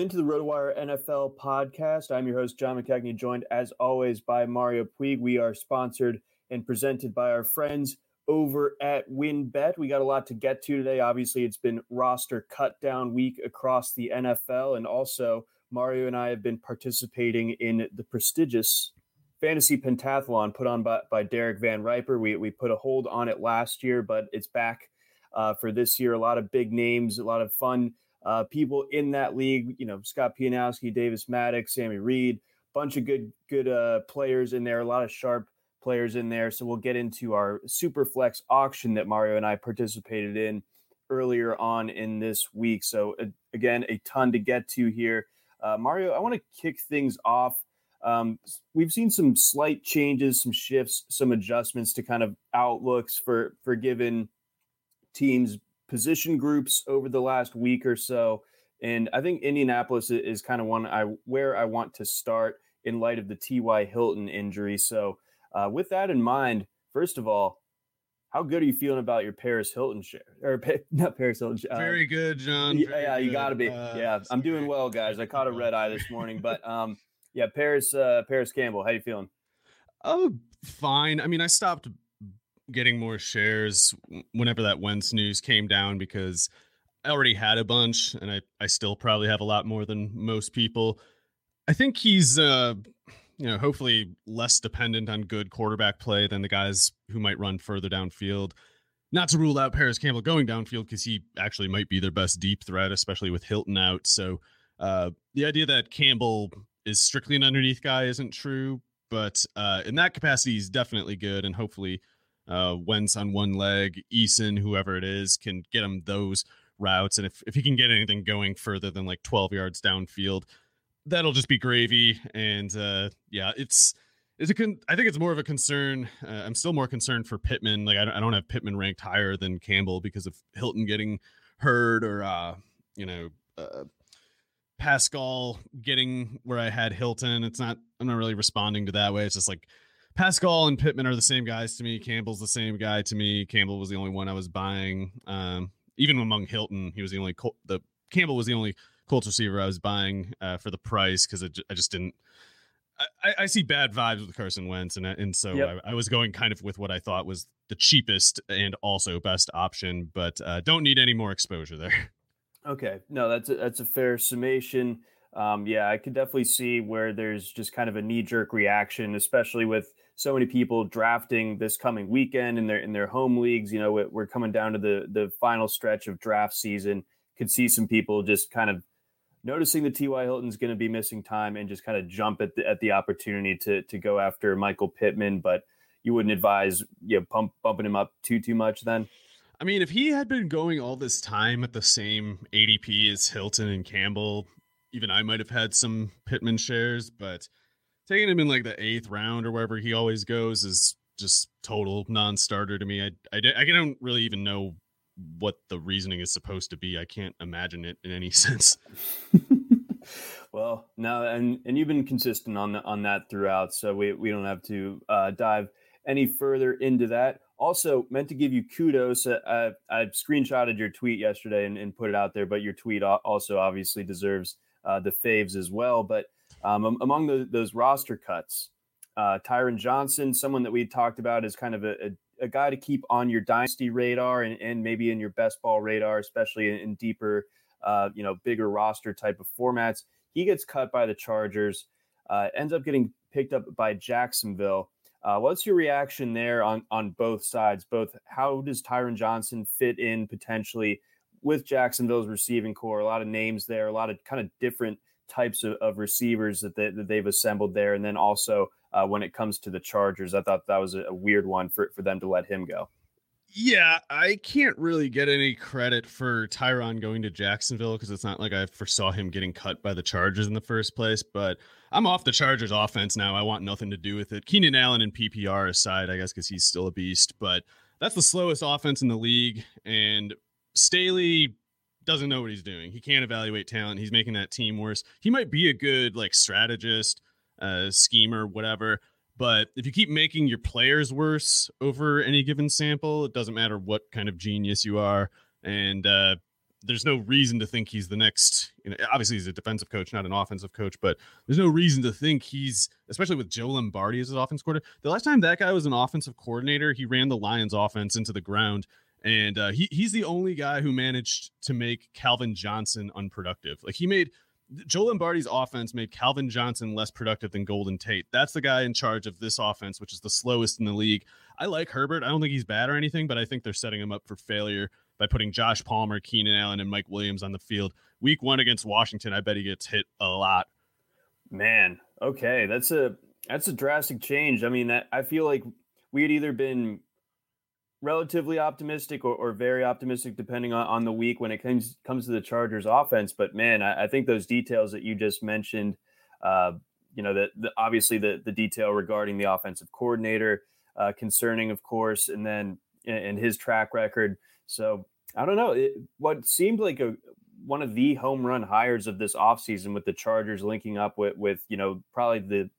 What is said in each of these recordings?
Into the RotoWire NFL podcast. I'm your host, John McKechnie, joined as always by Mario Puig. We are sponsored and presented by our friends over at WynnBET. We got a lot to get to today. Obviously, it's been roster cut down week across the NFL. And also, Mario and I have been participating in the prestigious fantasy pentathlon put on by, by Derek Van Riper. We, we put a hold on it last year, but it's back uh, for this year. A lot of big names, a lot of fun uh, people in that league. You know, Scott Pianowski, Davis Maddox, Sammy Reed, bunch of good good uh, players in there. A lot of sharp players in there. So we'll get into our super flex auction that Mario and I participated in earlier on in this week. So uh, again, a ton to get to here. Uh, Mario, I want to kick things off. Um, we've seen some slight changes, some shifts, some adjustments to kind of outlooks for for given teams position groups over the last week or so. And I think Indianapolis is kind of one I where I want to start in light of the T.Y. Hilton injury. So, uh, with that in mind, first of all, how good are you feeling about your Paris Hilton share? Or not Paris Hilton. Uh, very good, John. Very yeah, you got to be. Uh, yeah, I'm doing well, guys. I caught a red eye this morning, but um, yeah, Parris uh, Parris Campbell. How you feeling? Oh, fine. I mean, I stopped getting more shares whenever that Wentz news came down because I already had a bunch and I, I still probably have a lot more than most people. I think he's uh you know, hopefully less dependent on good quarterback play than the guys who might run further downfield. Not to rule out Parris Campbell going downfield because he actually might be their best deep threat, especially with Hilton out. So uh, the idea that Campbell is strictly an underneath guy isn't true, but uh, in that capacity, he's definitely good, and hopefully uh, Wentz on one leg, Eason, whoever it is, can get him those routes. And if, if he can get anything going further than like 12 yards downfield, that'll just be gravy. And uh, yeah, it's it's a con- I think it's more of a concern. Uh, I'm still more concerned for Pittman. Like I don't, I don't have Pittman ranked higher than Campbell because of Hilton getting hurt or uh, you know uh, Pascal getting where I had Hilton. It's not. I'm not really responding to that way. It's just like Pascal and Pittman are the same guys to me. Campbell's the same guy to me. Campbell was the only one I was buying. Um, even among Hilton, he was the only Col- the Campbell was the only Colts receiver I was buying uh, for the price because I just didn't. I, I, see bad vibes with Carson Wentz, and and so yep. I, I, was going kind of with what I thought was the cheapest and also best option, but uh, don't need any more exposure there. Okay, no, that's a, that's a fair summation. Um, yeah, I could definitely see where there's just kind of a knee jerk reaction, especially with so many people drafting this coming weekend in their in their home leagues. You know, we're coming down to the the final stretch of draft season. Could see some people just kind of noticing that T.Y. Hilton's going to be missing time and just kind of jump at the at the opportunity to to go after Michael Pittman, but you wouldn't advise you know, pump, bumping him up too too much then. I mean, if he had been going all this time at the same ADP as Hilton and Campbell, even I might have had some Pittman shares, but taking him in like the eighth round or wherever he always goes is just total non-starter to me. I, I, I don't really even know what the reasoning is supposed to be. I can't imagine it in any sense. well, no, and and you've been consistent on on that throughout, so we we don't have to uh, dive any further into that. Also, meant to give you kudos. Uh, I screenshotted your tweet yesterday and, and, put it out there, but your tweet also obviously deserves uh, the faves as well. But um, among the, those roster cuts, uh, Tyron Johnson, someone that we talked about as kind of a, a, a, guy to keep on your dynasty radar and, and maybe in your best ball radar, especially in, in deeper, uh, you know, bigger roster type of formats. He gets cut by the Chargers, uh, ends up getting picked up by Jacksonville. Uh, what's your reaction there on on both sides? Both how does Tyron Johnson fit in potentially with Jacksonville's receiving corps? A lot of names there, a lot of kind of different types of, of receivers that, they, that they've assembled there, and then also uh, when it comes to the Chargers, I thought that was a, a weird one for for them to let him go. Yeah, I can't really get any credit for Tyron going to Jacksonville because it's not like I foresaw him getting cut by the Chargers in the first place. But I'm off the Chargers offense now. I want nothing to do with it. Keenan Allen and PPR aside, I guess, because he's still a beast. But that's the slowest offense in the league. And Staley doesn't know what he's doing. He can't evaluate talent. He's making that team worse. He might be a good like strategist, uh, schemer, whatever. But if you keep making your players worse over any given sample, it doesn't matter what kind of genius you are. And uh, there's no reason to think he's the next. You know, obviously, he's a defensive coach, not an offensive coach, but there's no reason to think he's, especially with Joe Lombardi as his offense coordinator. The last time that guy was an offensive coordinator, he ran the Lions offense into the ground. And uh, he, he's the only guy who managed to make Calvin Johnson unproductive. Like he made Joe Lombardi's offense made Calvin Johnson less productive than Golden Tate. That's the guy in charge of this offense, which is the slowest in the league. I like Herbert. I don't think he's bad or anything, but I think they're setting him up for failure by putting Josh Palmer, Keenan Allen, and Mike Williams on the field. Week one against Washington, I bet he gets hit a lot. Man, okay, that's a that's a drastic change. I mean, I feel like we had either been relatively optimistic or, or very optimistic depending on, on the week when it comes comes to the Chargers offense. But man, I, I think those details that you just mentioned, uh, you know, that obviously the the detail regarding the offensive coordinator, uh, concerning, of course, and then and his track record. So I don't know. It, what seemed like a one of the home run hires of this offseason with the Chargers linking up with with you know probably the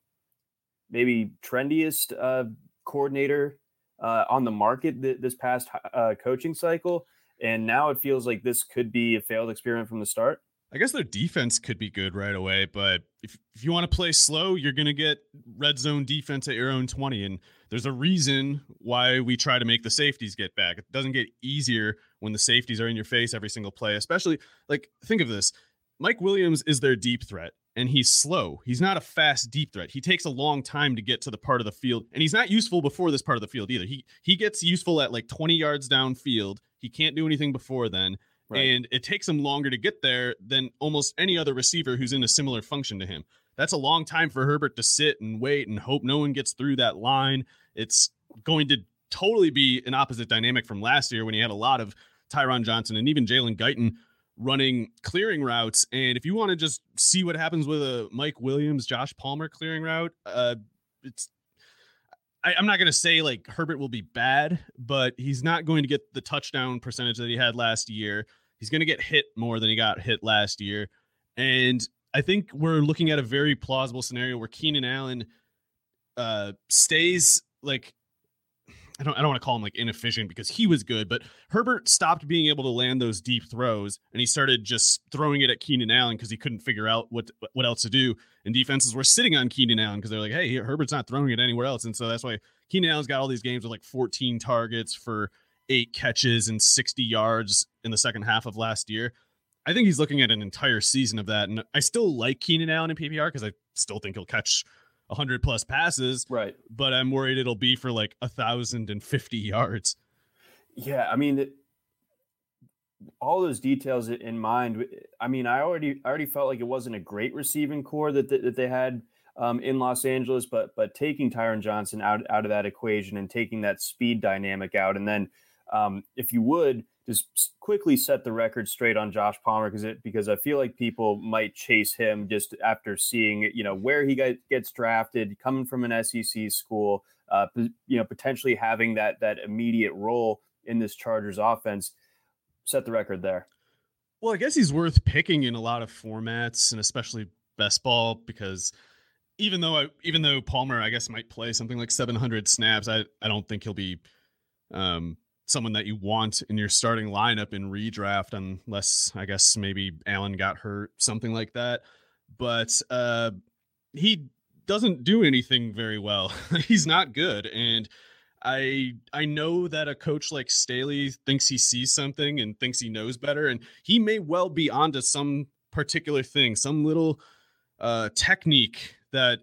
maybe trendiest uh, coordinator uh, on the market th- this past uh, coaching cycle, and now it feels like this could be a failed experiment from the start. I guess their defense could be good right away, but if, if you want to play slow, you're going to get red zone defense at your own 20. And there's a reason why we try to make the safeties get back. It doesn't get easier when the safeties are in your face every single play, especially like think of this Mike Williams is their deep threat and he's slow. He's not a fast deep threat. He takes a long time to get to the part of the field, and he's not useful before this part of the field either. He he gets useful at like 20 yards downfield. He can't do anything before then. Right. And it takes him longer to get there than almost any other receiver who's in a similar function to him. That's a long time for Herbert to sit and wait and hope no one gets through that line. It's going to totally be an opposite dynamic from last year when he had a lot of Tyron Johnson and even Jalen Guyton running clearing routes. And if you want to just see what happens with a Mike Williams, Josh Palmer clearing route, uh, it's I, am not going to say like Herbert will be bad, but he's not going to get the touchdown percentage that he had last year. He's going to get hit more than he got hit last year. And I think we're looking at a very plausible scenario where Keenan Allen uh, stays like I don't I don't want to call him like inefficient because he was good, but Herbert stopped being able to land those deep throws and he started just throwing it at Keenan Allen because he couldn't figure out what what else to do. And defenses were sitting on Keenan Allen because they're like, hey, Herbert's not throwing it anywhere else. And so that's why Keenan Allen's got all these games with like 14 targets for eight catches and 60 yards in the second half of last year. I think he's looking at an entire season of that. And I still like Keenan Allen in PPR because I still think he'll catch 100 plus passes. Right. But I'm worried it'll be for like a thousand and fifty yards. Yeah, I mean, all those details in mind. I mean, I already I already felt like it wasn't a great receiving corps that that, that they had um, in Los Angeles, but but taking Tyron Johnson out out of that equation and taking that speed dynamic out, and then um, if you would just quickly set the record straight on Josh Palmer because it because I feel like people might chase him just after seeing you know where he gets drafted, coming from an SEC school, uh, you know potentially having that that immediate role in this Chargers offense. Set the record there. Well, I guess he's worth picking in a lot of formats and especially best ball because even though I, even though Palmer, I guess, might play something like 700 snaps, I I don't think he'll be um, someone that you want in your starting lineup in redraft, unless I guess maybe Allen got hurt, something like that. But uh, he doesn't do anything very well. He's not good, and I I know that a coach like Staley thinks he sees something and thinks he knows better, and he may well be onto some particular thing, some little uh, technique that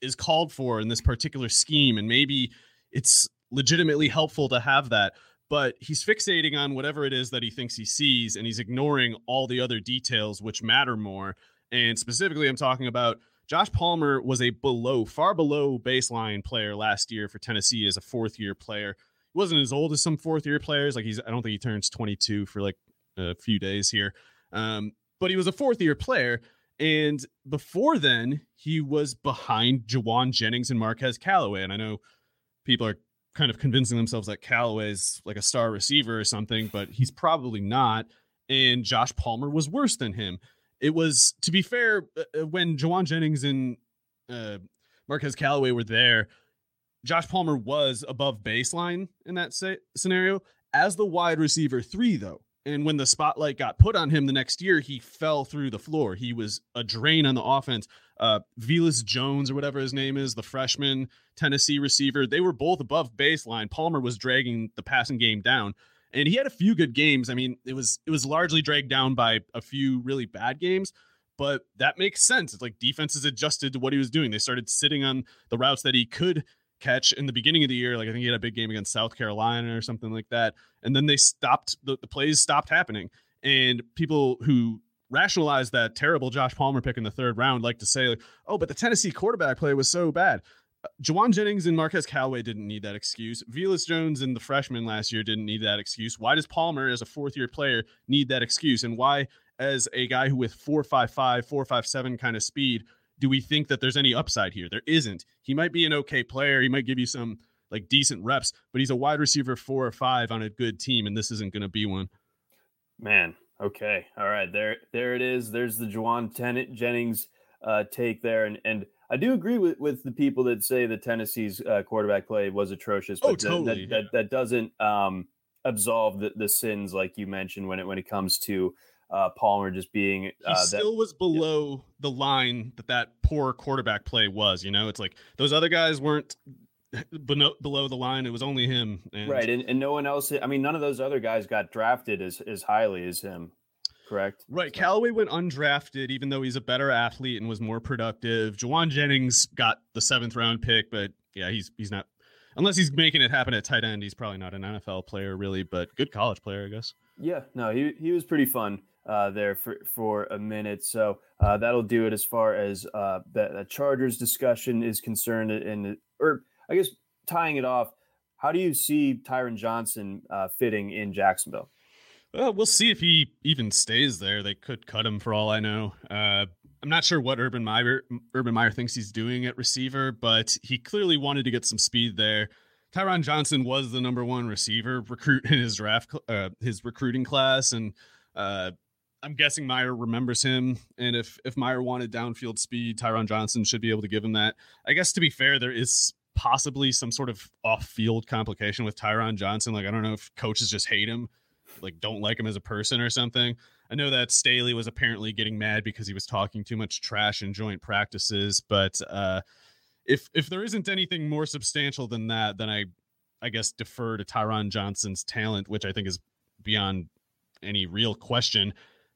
is called for in this particular scheme, and maybe it's legitimately helpful to have that. But he's fixating on whatever it is that he thinks he sees, and he's ignoring all the other details which matter more. And specifically, I'm talking about Josh Palmer was a below, far below baseline player last year for Tennessee as a fourth year player. He wasn't as old as some fourth year players. Like he's, I don't think he turns 22 for like a few days here. Um, but he was a fourth year player. And before then, he was behind Jauan Jennings and Marquez Callaway. And I know people are kind of convincing themselves that Callaway's like a star receiver or something, but he's probably not. And Josh Palmer was worse than him it was to be fair uh, uh, when Jauan Jennings and uh, Marquez Callaway were there. Josh Palmer was above baseline in that scenario as the wide receiver three, though. And when the spotlight got put on him the next year, he fell through the floor. He was a drain on the offense. Uh, Velus Jones, or whatever his name is, the freshman Tennessee receiver, they were both above baseline. Palmer was dragging the passing game down and he had a few good games. I mean, it was it was largely dragged down by a few really bad games, but that makes sense. It's like defenses adjusted to what he was doing. They started sitting on the routes that he could catch in the beginning of the year. Like I think he had a big game against South Carolina or something like that, and then they stopped the, the plays stopped happening. And people who rationalize that terrible Josh Palmer pick in the third round like to say like, oh, but the Tennessee quarterback play was so bad. Uh, Jauan Jennings and Marquez Callaway didn't need that excuse. Velus Jones and the freshman last year didn't need that excuse. Why does Palmer, as a fourth year player, need that excuse? And why, as a guy who with 455, 457 kind of speed, do we think that there's any upside here? There isn't. He might be an okay player. He might give you some like decent reps, but he's a wide receiver four or five on a good team, and this isn't going to be one. Man, okay, all right, there, there it is. There's the Jauan Tennant Jennings uh, take there, and and I do agree with, with the people that say that Tennessee's uh, quarterback play was atrocious. Oh, but oh, totally. That, that, yeah. that, that doesn't um, absolve the, the sins like you mentioned when it when it comes to uh, Palmer just being. Uh, he still that, was below yeah. the line that that poor quarterback play was. You know, it's like those other guys weren't below the line. It was only him. And... Right, and, and no one else. I mean, none of those other guys got drafted as as highly as him correct? Right. So. Callaway went undrafted, even though he's a better athlete and was more productive. Jauan Jennings got the seventh round pick, but yeah, he's he's not unless he's making it happen at tight end. He's probably not an NFL player, really, but good college player, I guess. Yeah, no, he he was pretty fun uh, there for for a minute. So uh, that'll do it as far as uh, that Chargers discussion is concerned. And or I guess tying it off, how do you see Tyron Johnson uh, fitting in Jacksonville? Well, we'll see if he even stays there. They could cut him for all I know. Uh, I'm not sure what Urban Meyer Urban Meyer thinks he's doing at receiver, but he clearly wanted to get some speed there. Tyron Johnson was the number one receiver recruit in his draft, uh, his recruiting class, and uh, I'm guessing Meyer remembers him. And if if Meyer wanted downfield speed, Tyron Johnson should be able to give him that. I guess to be fair, there is possibly some sort of off-field complication with Tyron Johnson. Like I don't know if coaches just hate him like don't like him as a person or something. I know that Staley was apparently getting mad because he was talking too much trash in joint practices, but uh, if if there isn't anything more substantial than that, then I I guess defer to Tyron Johnson's talent, which I think is beyond any real question.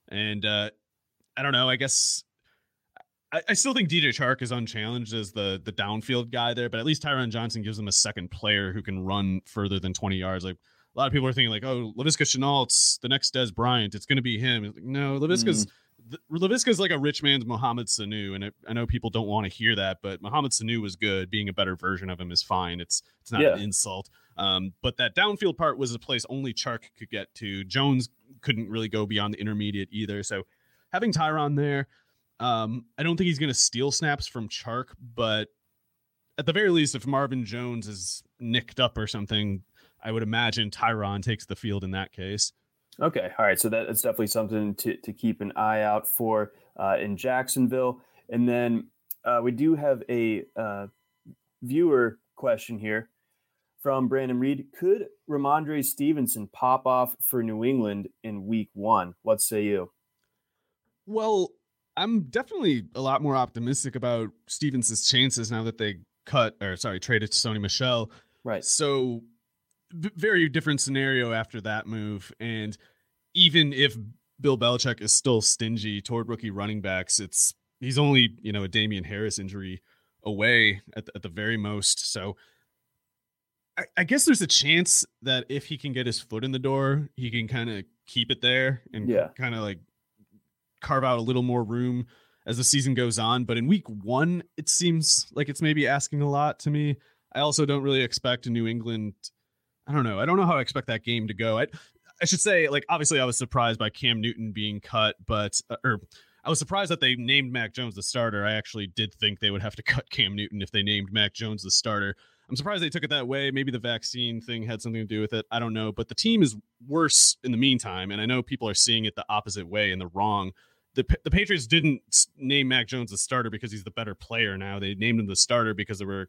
And uh, I don't know. I guess I, I still think DJ Chark is unchallenged as the the downfield guy there, but at least Tyron Johnson gives them a second player who can run further than 20 yards. Like a lot of people are thinking like, oh, Laviska Shenault's the next Dez Bryant. It's going to be him. Like, no, Laviska's mm. Laviska's like a rich man's Mohamed Sanu, and it, I know people don't want to hear that, but Mohamed Sanu was good. Being a better version of him is fine. It's it's not yeah. an insult. Um, but that downfield part was a place only Chark could get to. Jones couldn't really go beyond the intermediate either. So having Tyron there, um, I don't think he's going to steal snaps from Chark, but at the very least, if Marvin Jones is nicked up or something, I would imagine Tyron takes the field in that case. Okay, all right. So that's definitely something to, to keep an eye out for uh, in Jacksonville. And then uh, we do have a uh, viewer question here from Brandon Reed. Could Rhamondre Stevenson pop off for New England in week one? What say you? Well, I'm definitely a lot more optimistic about Stevenson's chances now that they cut or sorry, traded to Sony Michel. Right. So very different scenario after that move. And even if Bill Belichick is still stingy toward rookie running backs, it's he's only, you know, a Damien Harris injury away at the, at the very most. So I, I guess there's a chance that if he can get his foot in the door, he can kind of keep it there and yeah. kind of like carve out a little more room as the season goes on. But in week one, it seems like it's maybe asking a lot to me. I also don't really expect New England. I don't know. I don't know how I expect that game to go. I, I should say, like, obviously, I was surprised by Cam Newton being cut, but uh, or I was surprised that they named Mac Jones the starter. I actually did think they would have to cut Cam Newton if they named Mac Jones the starter. I'm surprised they took it that way. Maybe the vaccine thing had something to do with it. I don't know. But the team is worse in the meantime. And I know people are seeing it the opposite way and the wrong. The, the Patriots didn't name Mac Jones the starter because he's the better player now. They named him the starter because there were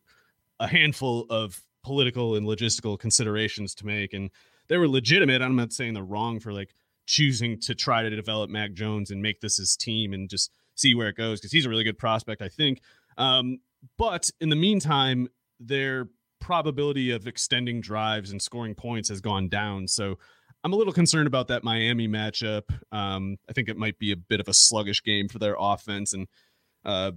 a handful of political and logistical considerations to make. And they were legitimate. I'm not saying they're wrong for like choosing to try to develop Mac Jones and make this his team and just see where it goes because he's a really good prospect, I think. Um, but in the meantime, their probability of extending drives and scoring points has gone down. So I'm a little concerned about that Miami matchup. Um, I think it might be a bit of a sluggish game for their offense, and uh,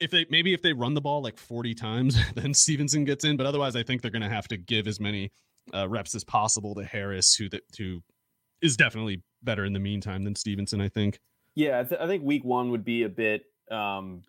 if they maybe if they run the ball like 40 times, then Stevenson gets in. But otherwise, I think they're going to have to give as many uh, reps as possible to Harris, who that who is definitely better in the meantime than Stevenson. I think. Yeah, I, th- I think week one would be a bit um,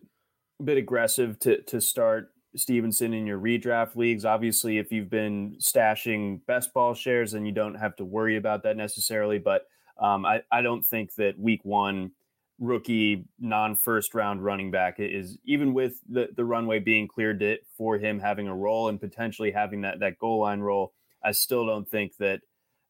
a bit aggressive to to start Stevenson in your redraft leagues. Obviously, if you've been stashing best ball shares, then you don't have to worry about that necessarily. But um, I, I don't think that week one rookie non first round running back is even with the, the runway being cleared to, for him having a role and potentially having that, that goal line role. I still don't think that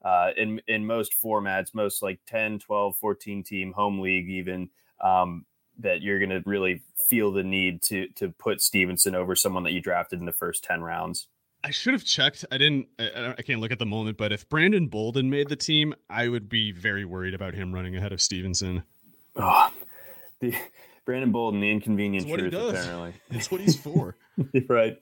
uh, in, in most formats, most like 10, 12, 14 team home league, even um, that you're going to really feel the need to to put Stevenson over someone that you drafted in the first ten rounds. I should have checked. I didn't. I, I, can't look at the moment, but if Brandon Bolden made the team, I would be very worried about him running ahead of Stevenson. Oh, the Brandon Bolden, the inconvenient truth. Apparently, it's what he's for. right.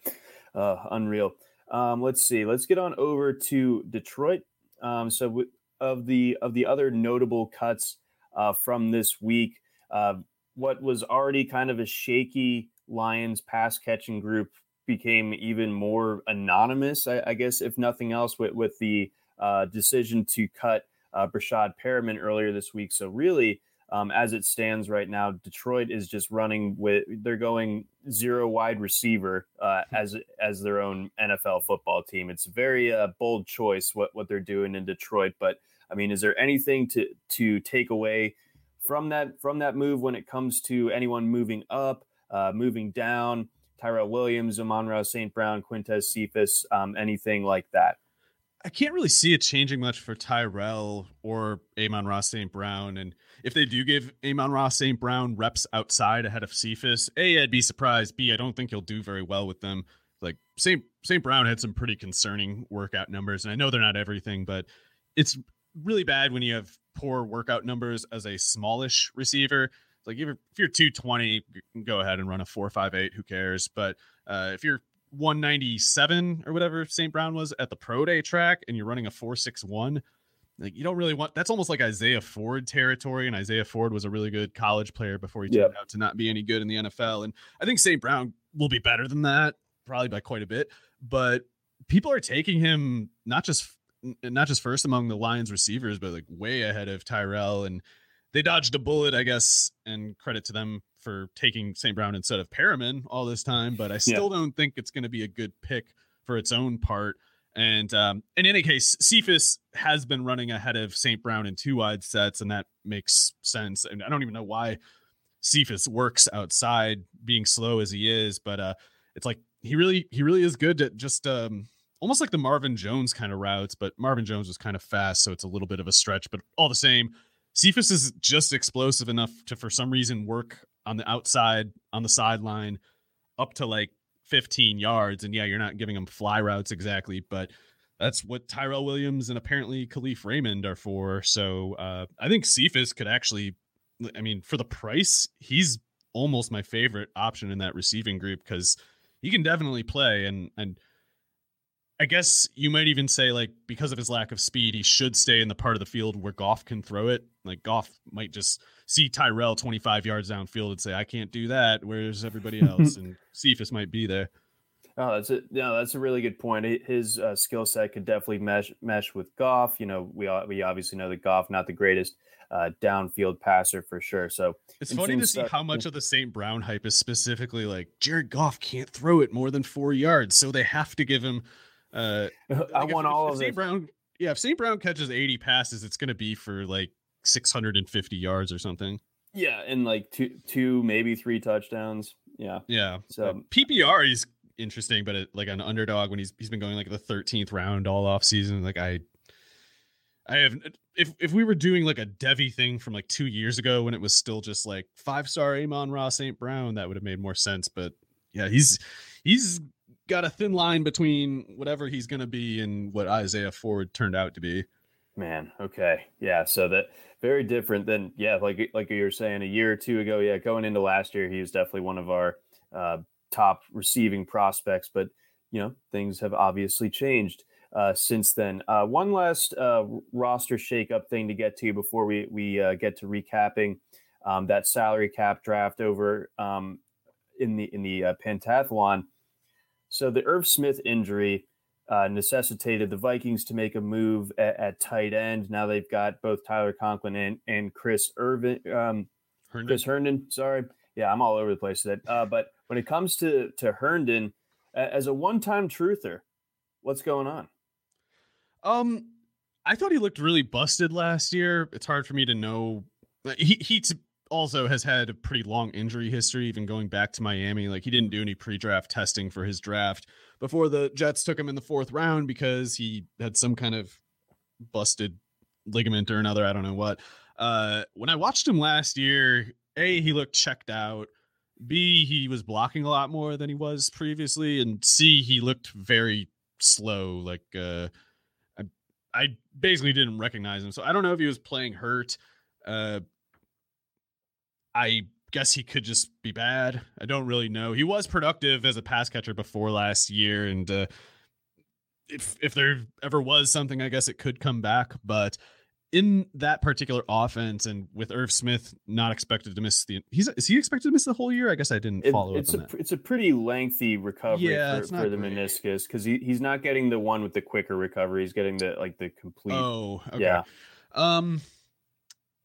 Uh, unreal. Um, let's see. Let's get on over to Detroit. Um, so, w- of the of the other notable cuts uh, from this week, uh, what was already kind of a shaky Lions pass catching group became even more anonymous, I, I guess, if nothing else, with, with the uh, decision to cut uh, Breshad Perriman earlier this week. So, really, um, as it stands right now, Detroit is just running with they're going zero wide receiver uh, hmm. as as their own NFL football team. It's a very uh, bold choice what what they're doing in Detroit. But I mean, is there anything to to take away from that from that move when it comes to anyone moving up, uh, moving down, Tyrell Williams, Amon-Ra St. Brown, Quintez Cephus, um, anything like that. I can't really see it changing much for Tyrell or Amon-Ra St. Brown. And if they do give Amon-Ra St. Brown reps outside ahead of Cephus, A, I'd be surprised. B, I don't think he'll do very well with them. Like St. St. Brown had some pretty concerning workout numbers, and I know they're not everything, but it's really bad when you have poor workout numbers as a smallish receiver. Like if you're, if you're 220, go ahead and run a 458. Who cares? But uh, if you're 197 or whatever St. Brown was at the pro day track and you're running a 461, like you don't really want that's almost like Isaiah Ford territory. And Isaiah Ford was a really good college player before he turned yep. out to not be any good in the NFL. And I think St. Brown will be better than that, probably by quite a bit. But people are taking him not just not just first among the Lions receivers, but like way ahead of Tyrell. And they dodged a bullet, I guess, and credit to them for taking St. Brown instead of Perriman all this time. But I still yeah. don't think it's going to be a good pick for its own part. And um, in any case, Cephus has been running ahead of St. Brown in two wide sets, and that makes sense. And I don't even know why Cephus works outside being slow as he is, but uh, it's like he really he really is good at just um, almost like the Marvin Jones kind of routes, but Marvin Jones was kind of fast, so it's a little bit of a stretch. But all the same, Cephus is just explosive enough to, for some reason, work on the outside, on the sideline, up to like 15 yards. And yeah, you're not giving them fly routes exactly, but that's what Tyrell Williams and apparently Kalif Raymond are for. So uh, I think Cephus could actually, I mean, for the price, he's almost my favorite option in that receiving group because he can definitely play. And and I guess you might even say like because of his lack of speed, he should stay in the part of the field where Goff can throw it. Like Goff might just see Tyrell 25 yards downfield and say, "I can't do that." Where's everybody else? and Cephus might be there. Oh, that's a no, that's a really good point. His uh, skill set could definitely mesh mesh with Goff. You know, we we obviously know that Goff not the greatest uh, downfield passer for sure. So it's funny to see how much of the St. Brown hype is specifically like Jared Goff can't throw it more than four yards, so they have to give him. Uh, I like want if, all if of St. Brown. Yeah, if St. Brown catches 80 passes, it's going to be for like 650 yards or something. Yeah, and like two, two, maybe three touchdowns. Yeah, yeah. So PPR, he's interesting, but it, like an underdog when he's he's been going like the 13th round all off season. Like I, I have if if we were doing like a Devy thing from like two years ago when it was still just like five star Amon-Ra St. Brown, that would have made more sense. But yeah, he's he's got a thin line between whatever he's gonna be and what Isaiah Ford turned out to be. Man, okay, yeah. So that very different than yeah, like like you were saying a year or two ago. Yeah, going into last year, he was definitely one of our uh, top receiving prospects, but you know things have obviously changed uh, since then. Uh, one last uh, roster shakeup thing to get to before we we uh, get to recapping um, that salary cap draft over um, in the in the uh, pentathlon. So the Irv Smith injury uh, necessitated the Vikings to make a move at, at, tight end. Now they've got both Tyler Conklin and, and Chris Irvin, um, Herndon. Chris Herndon. Sorry, yeah, I'm all over the place today. but when it comes to to Herndon as a one-time truther, what's going on? Um, I thought he looked really busted last year. It's hard for me to know. He he also has had a pretty long injury history, even going back to Miami. Like he didn't do any pre-draft testing for his draft before the Jets took him in the fourth round because he had some kind of busted ligament or another. I don't know what. Uh, when I watched him last year, a he looked checked out. B, he was blocking a lot more than he was previously, and C, he looked very slow. Like uh, I, I basically didn't recognize him, so I don't know if he was playing hurt. Uh, I guess he could just be bad. I don't really know. He was productive as a pass catcher before last year, and uh, if if there ever was something, I guess it could come back. But in that particular offense and with Irv Smith not expected to miss the he's is he expected to miss the whole year? I guess I didn't follow it, it's a that. it's a pretty lengthy recovery yeah, for, for the meniscus because he, he's not getting the one with the quicker recovery. He's getting the like the complete. Oh, okay. yeah. Um,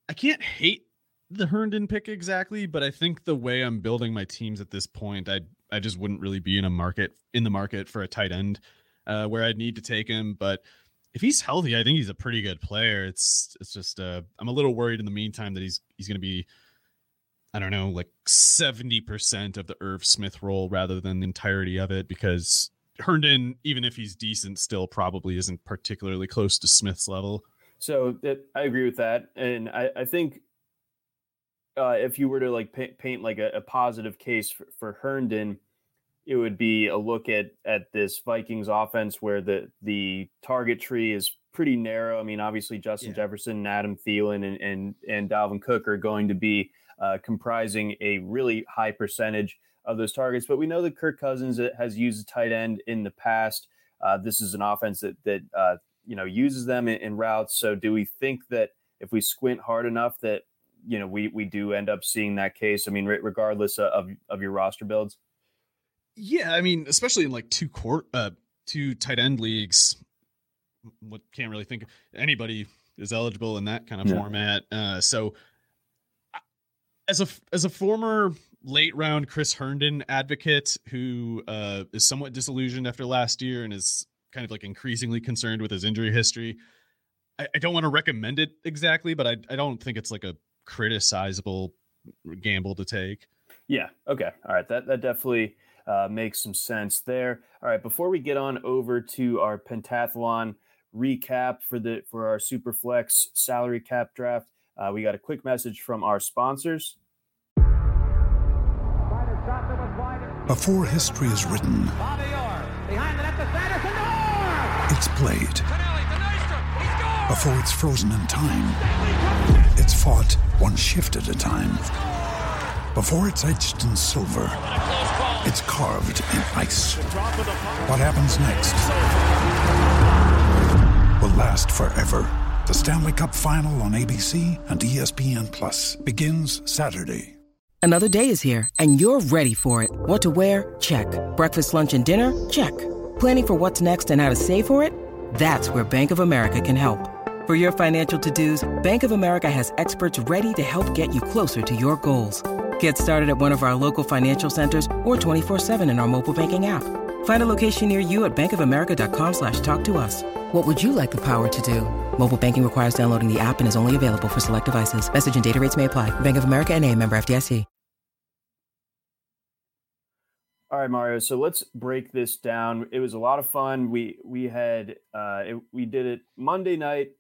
I can't hate the Herndon pick exactly, but I think the way I'm building my teams at this point, I I just wouldn't really be in a market in the market for a tight end uh, where I'd need to take him, but if he's healthy, I think he's a pretty good player. It's it's just uh, I'm a little worried in the meantime that he's he's going to be I don't know like 70% of the Irv Smith role rather than the entirety of it because Herndon even if he's decent still probably isn't particularly close to Smith's level. So it, I agree with that and I, I think uh, if you were to like paint, paint like a, a positive case for, for Herndon – it would be a look at at this Vikings offense where the the target tree is pretty narrow. I mean, obviously Justin yeah. Jefferson, Adam Thielen, and and and Dalvin Cook are going to be uh, comprising a really high percentage of those targets. But we know that Kirk Cousins has used a tight end in the past. Uh, this is an offense that that uh, you know uses them in, in routes. So do we think that if we squint hard enough that you know we we do end up seeing that case? I mean, regardless of of your roster builds. Yeah, I mean, especially in like two court, uh, two tight end leagues, what can't really think anybody is eligible in that kind of yeah. format. Uh, so, as a as a former late round Chris Herndon advocate who uh, is somewhat disillusioned after last year and is kind of like increasingly concerned with his injury history, I, I don't want to recommend it exactly, but I I don't think it's like a criticizable gamble to take. Yeah. Okay. All right. That that definitely uh, makes some sense there. All right, before we get on over to our pentathlon recap for the for our Superflex salary cap draft, uh, we got a quick message from our sponsors. Before history is written, it's played. Before it's frozen in time, it's fought one shift at a time. Before it's etched in silver, it's carved in ice. What happens next will last forever. The Stanley Cup Final on ABC and ESPN Plus begins Saturday. Another day is here, and you're ready for it. What to wear? Check. Breakfast, lunch, and dinner? Check. Planning for what's next and how to save for it? That's where Bank of America can help. For your financial to-dos, Bank of America has experts ready to help get you closer to your goals. Get started at one of our local financial centers or 24-7 in our mobile banking app. Find a location near you at bankofamerica.com slash talk to us. What would you like the power to do? Mobile banking requires downloading the app and is only available for select devices. Message and data rates may apply. Bank of America and a member FDIC. All right, Mario. So let's break this down. It was a lot of fun. We we had uh, it, we did it Monday night,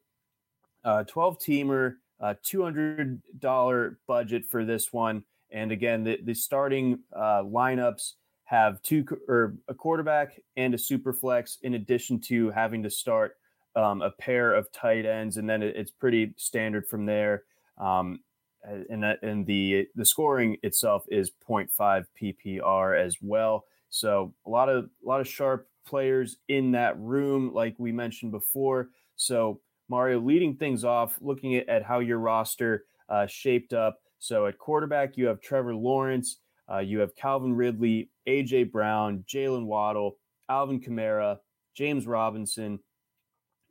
uh, twelve teamer, uh, two hundred dollar budget for this one. And again, the, the starting uh, lineups have two or a quarterback and a super flex, in addition to having to start um, a pair of tight ends, and then it, it's pretty standard from there. Um, and and the the scoring itself is 0.5 PPR as well. So a lot of a lot of sharp players in that room, like we mentioned before. So Mario, leading things off, looking at, at how your roster uh, shaped up. So at quarterback, you have Trevor Lawrence, uh, you have Calvin Ridley, AJ Brown, Jaylen Waddle, Alvin Kamara, James Robinson,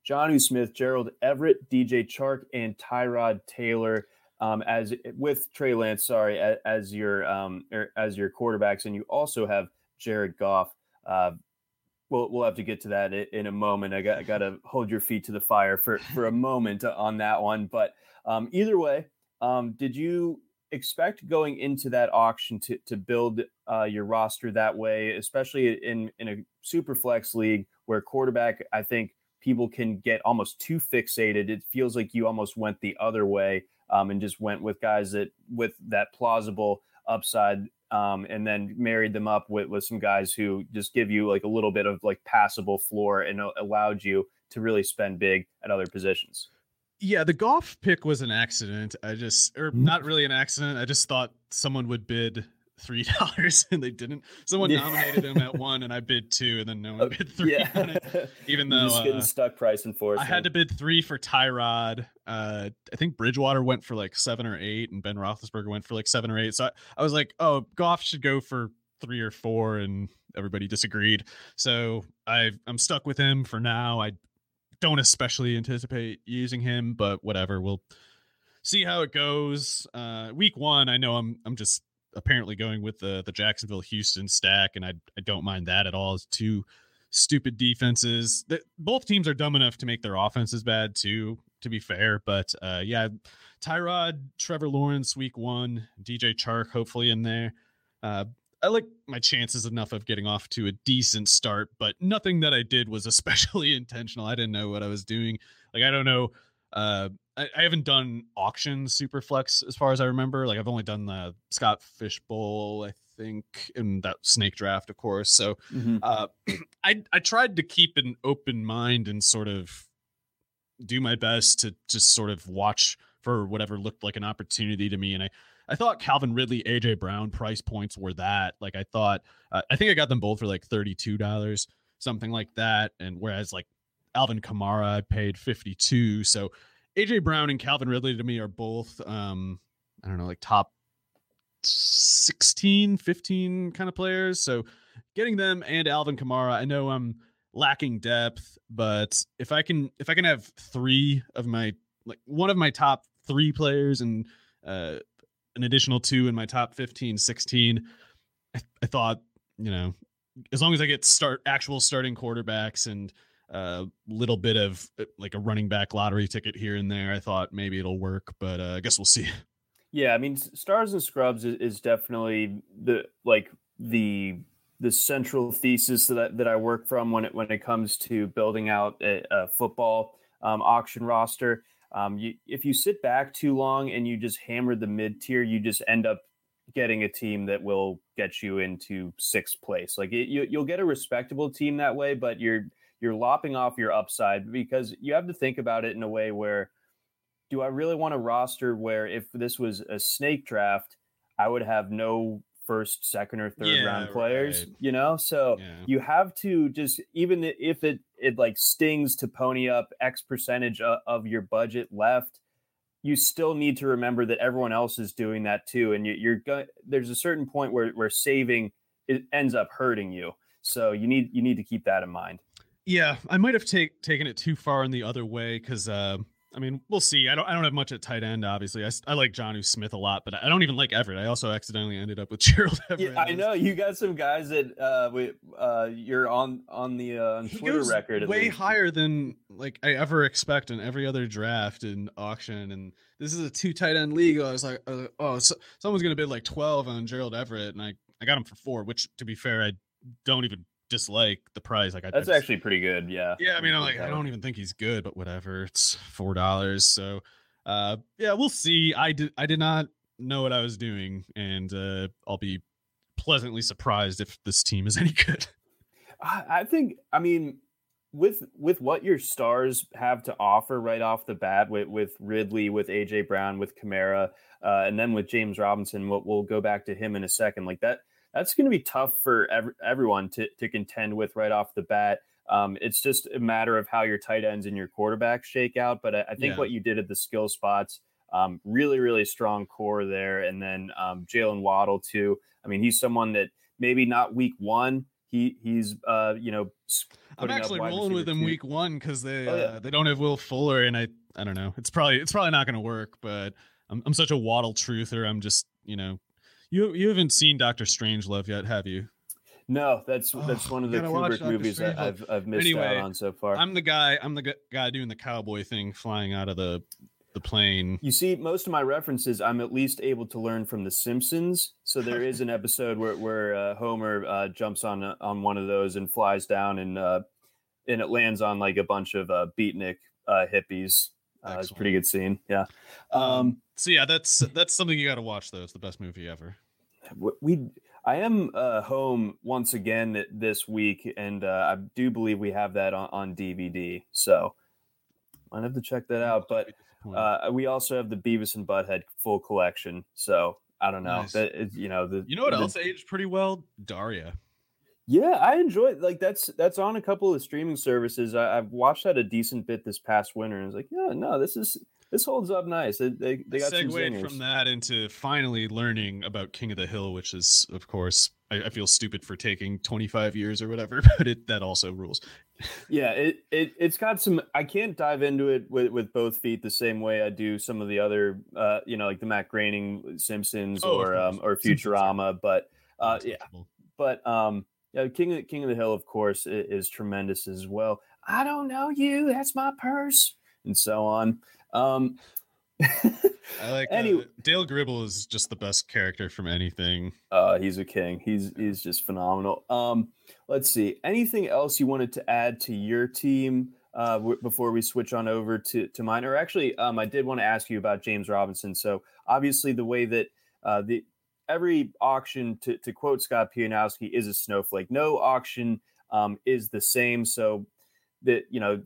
Jonnu Smith, Gerald Everett, DJ Chark, and Tyrod Taylor. Um, as with Trey Lance, sorry, as, as your um, er, as your quarterbacks, and you also have Jared Goff. Uh, we'll we'll have to get to that in a moment. I got I got to hold your feet to the fire for for a moment on that one. But um, either way, um, did you expect going into that auction to to build uh, your roster that way, especially in in a super flex league where quarterback, I think people can get almost too fixated. It feels like you almost went the other way um, and just went with guys that with that plausible upside. Um, and then married them up with, with some guys who just give you like a little bit of like passable floor and allowed you to really spend big at other positions. Yeah, the Goff pick was an accident. I just, or mm-hmm. not really an accident. I just thought someone would bid three dollars and they didn't. Someone yeah. nominated him at one, and I bid two, and then no one oh, bid three. Yeah. Even though just getting uh, stuck price and force. I had to bid three for Tyrod. Uh, I think Bridgewater went for like seven or eight, and Ben Roethlisberger went for like seven or eight. So I, I was like, oh, Goff should go for three or four, and everybody disagreed. So I I'm stuck with him for now. I don't especially anticipate using him, but whatever. We'll see how it goes. Uh, week one, I know I'm I'm just apparently going with the the Jacksonville Houston stack, and I I don't mind that at all. It's two stupid defenses. That both teams are dumb enough to make their offenses bad too. To be fair, but uh, yeah, Tyrod, Trevor Lawrence, week one, DJ Chark, hopefully in there. Uh, I like my chances enough of getting off to a decent start, but nothing that I did was especially intentional. I didn't know what I was doing. Like I don't know. Uh, I, I haven't done auction super flex as far as I remember. Like I've only done the Scott Fish Bowl, I think, and that snake draft, of course. So mm-hmm. uh, I I tried to keep an open mind and sort of do my best to just sort of watch for whatever looked like an opportunity to me, and I I thought Calvin Ridley, AJ Brown price points were that. Like I thought, uh, I think I got them both for like thirty two dollars, something like that. And whereas like Alvin Kamara, I paid fifty two. So AJ Brown and Calvin Ridley to me are both, um, I don't know, like top 16, 15 kind of players. So getting them and Alvin Kamara, I know I'm lacking depth, but if I can, if I can have three of my, like one of my top three players and uh, an additional two in my top 15, 16. I, I thought, you know, as long as I get start actual starting quarterbacks and a little bit of uh, like a running back lottery ticket here and there, I thought maybe it'll work, but uh, I guess we'll see. Yeah, I mean, stars and scrubs is, is definitely the like the the central thesis that that I work from when it when it comes to building out a, a football um, auction roster. Um, you, if you sit back too long and you just hammer the mid tier, you just end up getting a team that will get you into sixth place. Like it, you, you'll get a respectable team that way, but you're you're lopping off your upside because you have to think about it in a way where do I really want a roster where if this was a snake draft, I would have no first, second, or third yeah, round players, right. you know? So yeah. you have to just, even if it, it like stings to pony up X percentage of, your budget left, you still need to remember that everyone else is doing that too. And you, you're going, there's a certain point where, where saving it ends up hurting you. So you need, you need to keep that in mind. Yeah. I might have take, taken it too far in the other way. Cause, uh, I mean, we'll see. I don't. I don't have much at tight end. Obviously, I, I like Jonnu Smith a lot, but I don't even like Everett. I also accidentally ended up with Gerald Everett. Yeah, I know you got some guys that uh, we, uh, you're on on the uh, on Twitter record way higher than like I ever expect in every other draft and auction. And this is a two tight end league. I was like, uh, oh, so, someone's gonna bid like twelve on Gerald Everett, and I I got him for four. Which, to be fair, I don't even dislike the price. Like I, that's actually pretty good. Yeah. Yeah. I mean, I'm like, I don't even think he's good, but whatever. It's four dollars. So, uh, yeah, we'll see. I did. I did not know what I was doing, and uh, I'll be pleasantly surprised if this team is any good. I think. I mean, with with what your stars have to offer right off the bat, with with Ridley, with AJ Brown, with Kamara, uh, and then with James Robinson, we'll, we'll go back to him in a second. Like that that's going to be tough for ev- everyone to, to contend with right off the bat. Um, it's just a matter of how your tight ends and your quarterbacks shake out. But I, I think yeah. what you did at the skill spots, um, really, really strong core there. And then um, Jaylen Waddle, too. I mean, he's someone that maybe not week one. He he's uh you know I'm actually rolling with him week one because they oh, yeah. uh, they don't have Will Fuller and I I don't know it's probably it's probably not going to work but I'm I'm such a Waddle truther I'm just you know you you haven't seen Doctor Strangelove yet, have you? No, that's that's oh, one of the Kubrick movies that I've I've missed anyway, out on so far. I'm the guy. I'm the guy doing the cowboy thing, flying out of the the plane. You see, most of my references, I'm at least able to learn from The Simpsons. So there is an episode where where uh, Homer uh, jumps on uh, on one of those and flies down, and uh, and it lands on like a bunch of uh, beatnik uh, hippies. Uh, it's a pretty good scene. Yeah. Um, um, so yeah, that's that's something you got to watch. Though it's the best movie ever. We, I am uh, home once again this week, and uh, I do believe we have that on, on DVD. So I have to check that out. But uh, we also have the Beavis and Butthead full collection. So I don't know. Nice. That is, you know the. You know what the, else aged pretty well? Daria. Yeah, I enjoy it. Like that's that's on a couple of streaming services. I, have watched that a decent bit this past winter, and I was like, yeah, no, this is this holds up nice. They they, they got segued from that into finally learning about King of the Hill, which is of course I, I feel stupid for taking 25 years or whatever, but it that also rules. yeah, it, it it's got some. I can't dive into it with with both feet the same way I do some of the other, uh, you know, like the Matt Groening Simpsons oh, or um or Futurama, but uh, yeah, but um yeah, King of, King of the Hill, of course, is, is, tremendous as well. I don't know you. That's my purse, and so on. Um, I like anyway. Uh, Dale Gribble is just the best character from anything. Uh, he's a king. He's he's just phenomenal. Um, let's see. Anything else you wanted to add to your team uh, w- before we switch on over to to mine? Or actually, um, I did want to ask you about James Robinson. So obviously, the way that uh, the every auction, to, to quote Scott Pianowski, is a snowflake. No auction um, is the same. So that, you know,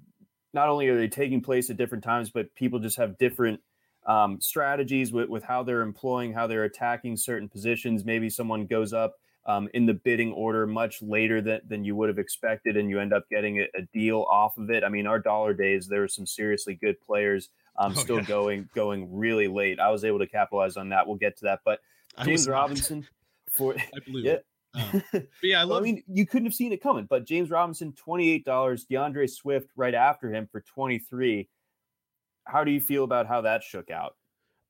not only are they taking place at different times, but people just have different um, strategies with, with how they're employing, how they're attacking certain positions. Maybe someone goes up um, in the bidding order much later than, than you would have expected, and you end up getting a, a deal off of it. I mean, our dollar days, there are some seriously good players um, oh, still yeah. going going really late. I was able to capitalize on that. We'll get to that, but James Robinson for I believe yeah. Um, yeah, I love. I mean, you couldn't have seen it coming, but James Robinson, twenty eight dollars. DeAndre Swift right after him for twenty three. How do you feel about how that shook out?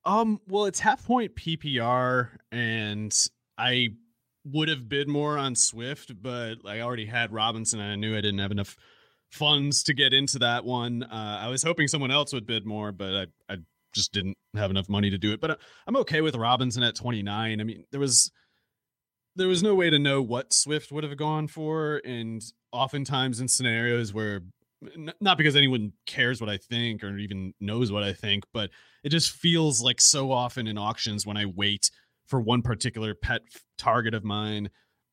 Um, well, it's half point PPR, and I would have bid more on Swift, but I already had Robinson, and I knew I didn't have enough funds to get into that one. Uh, I was hoping someone else would bid more, but I, I just didn't have enough money to do it. But uh, I'm okay with Robinson at 29. I mean, there was there was no way to know what Swift would have gone for, and oftentimes in scenarios where not because anyone cares what I think or even knows what I think, but it just feels like so often in auctions when I wait for one particular pet target of mine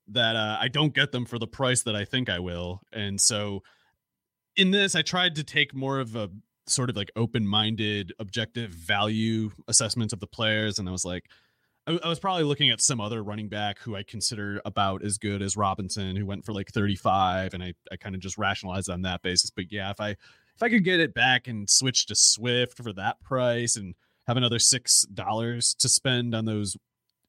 that uh, I don't get them for the price that I think I will. And so in this, I tried to take more of a sort of like open minded, objective value assessment of the players. And I was like, I, was probably looking at some other running back who I consider about as good as Robinson, who went for like 35. And I, I kind of just rationalized on that basis. But yeah, if I, if I could get it back and switch to Swift for that price and have another six dollars to spend on those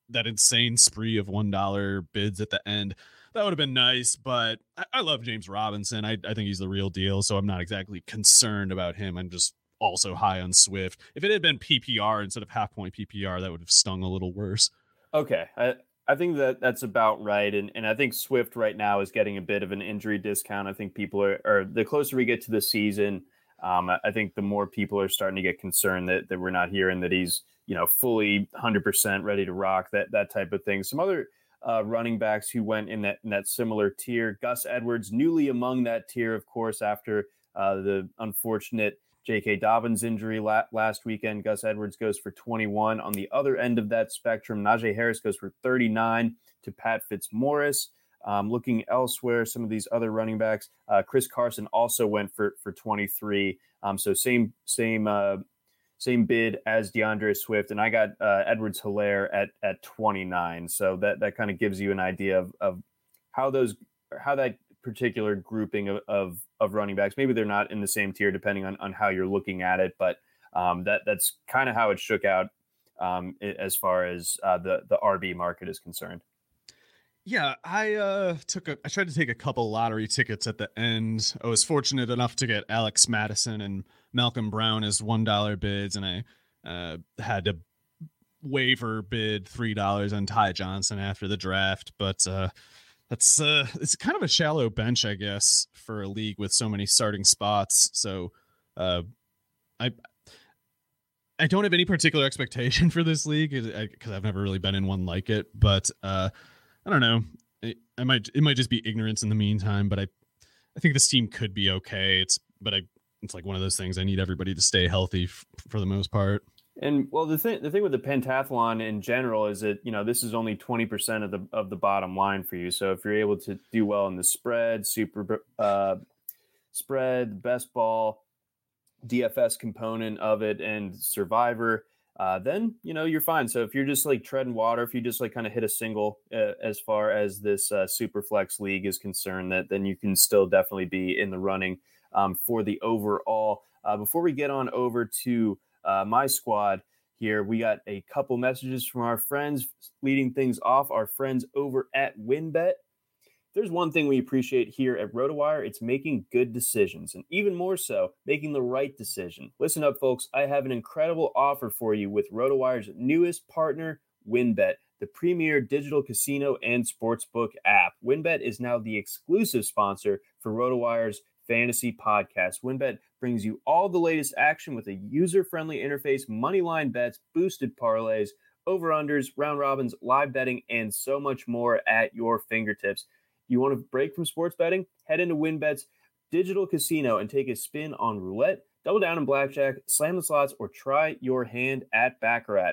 that insane spree of one dollar bids at the end. That would have been nice, but I, I love James Robinson. I, I think he's the real deal, so I'm not exactly concerned about him. I'm just also high on Swift. If it had been PPR instead of half point PPR, that would have stung a little worse. Okay. I, I think that that's about right. And, and I think Swift right now is getting a bit of an injury discount. I think people are, or the closer we get to the season, um, I think the more people are starting to get concerned that, that we're not hearing that he's, you know, fully 100% ready to rock that that type of thing. Some other uh, running backs who went in that in that similar tier. Gus Edwards, newly among that tier, of course, after uh, the unfortunate J.K. Dobbins injury la- last weekend. Gus Edwards goes for 21. On the other end of that spectrum, Najee Harris goes for 39 to Pat Fitzmaurice. Um, looking elsewhere, some of these other running backs, uh, Chris Carson also went for for 23. Um, so same same uh, same bid as DeAndre Swift, and I got uh, Edwards Helaire at at 29. So that that kind of gives you an idea of, of how those how that particular grouping of, of, of running backs. Maybe they're not in the same tier depending on on how you're looking at it, but um, that that's kind of how it shook out um, as far as uh, the the RB market is concerned. Yeah, I uh took a I tried to take a couple lottery tickets at the end. I was fortunate enough to get Alex Mattison and Malcolm Brown as one dollar bids, and I uh had to waiver bid three dollars on Ty Johnson after the draft. But uh that's uh it's kind of a shallow bench, I guess, for a league with so many starting spots. So uh I I don't have any particular expectation for this league because I've never really been in one like it, but uh I don't know. It, I might it might just be ignorance in the meantime, but I I think this team could be okay. It's but I it's like one of those things. I need everybody to stay healthy f- for the most part. And well, the thing the thing with the pentathlon in general is that you know this is only twenty percent of the of the bottom line for you. So if you're able to do well in the spread, super uh, spread, best ball, DFS component of it, and Survivor, uh, then you know you're fine. So if you're just like treading water, if you just like kind of hit a single uh, as far as this uh, super flex league is concerned, that then you can still definitely be in the running um, for the overall. Uh, before we get on over to uh, my squad here, we got a couple messages from our friends leading things off. Our friends over at WynnBET there's one thing we appreciate here at RotoWire, it's making good decisions, and even more so, making the right decision. Listen up, folks. I have an incredible offer for you with RotoWire's newest partner, WynnBET, the premier digital casino and sportsbook app. WynnBET is now the exclusive sponsor for RotoWire's fantasy podcast. WynnBET brings you all the latest action with a user-friendly interface, money line bets, boosted parlays, over-unders, round robins, live betting, and so much more at your fingertips. You want to break from sports betting? Head into WynnBET's digital casino and take a spin on roulette, double down in blackjack, slam the slots, or try your hand at Baccarat.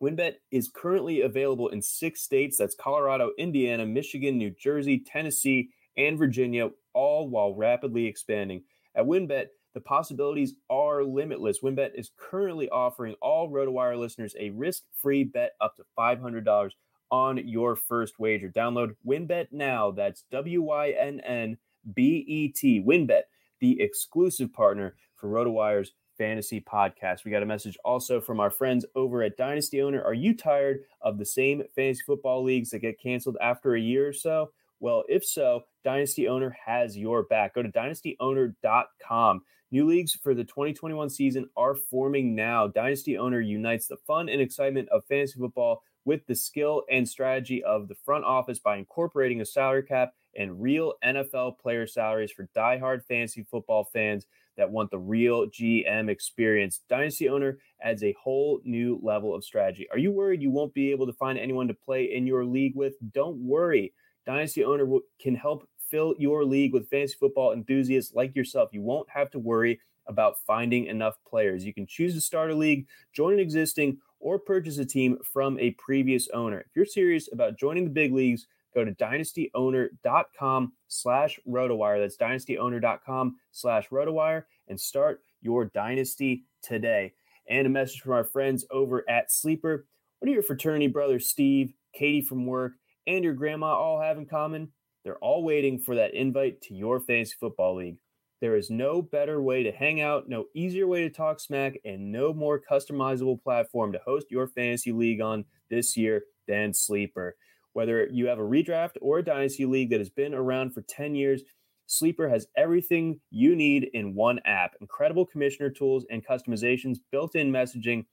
WinBet is currently available in six states that's Colorado, Indiana, Michigan, New Jersey, Tennessee, and Virginia, all while rapidly expanding. At WynnBET, the possibilities are limitless. WynnBET is currently offering all RotoWire listeners a risk free bet up to $500 on your first wager. Download WynnBET now. That's W Y N N B E T. WynnBET, the exclusive partner for RotoWire's fantasy podcast. We got a message also from our friends over at Dynasty Owner. Are you tired of the same fantasy football leagues that get canceled after a year or so? Well, if so, Dynasty Owner has your back. Go to dynastyowner.com. New leagues for the 2021 season are forming now. Dynasty Owner unites the fun and excitement of fantasy football with the skill and strategy of the front office by incorporating a salary cap and real NFL player salaries for diehard fantasy football fans that want the real GM experience. Dynasty owner adds a whole new level of strategy. Are you worried you won't be able to find anyone to play in your league with? Don't worry. Dynasty owner can help fill your league with fantasy football enthusiasts like yourself. You won't have to worry about finding enough players. You can choose to start a league, join an existing, or purchase a team from a previous owner. If you're serious about joining the big leagues, go to dynastyowner.com slash rotowire. That's dynastyowner.com slash rotowire and start your dynasty today. And a message from our friends over at Sleeper. What are your fraternity brothers, Steve, Katie from work, and your grandma all have in common? They're all waiting for that invite to your fantasy football league. There is no better way to hang out, no easier way to talk smack, and no more customizable platform to host your fantasy league on this year than Sleeper. Whether you have a redraft or a dynasty league that has been around for 10 years, Sleeper has everything you need in one app. Incredible commissioner tools and customizations, built in messaging,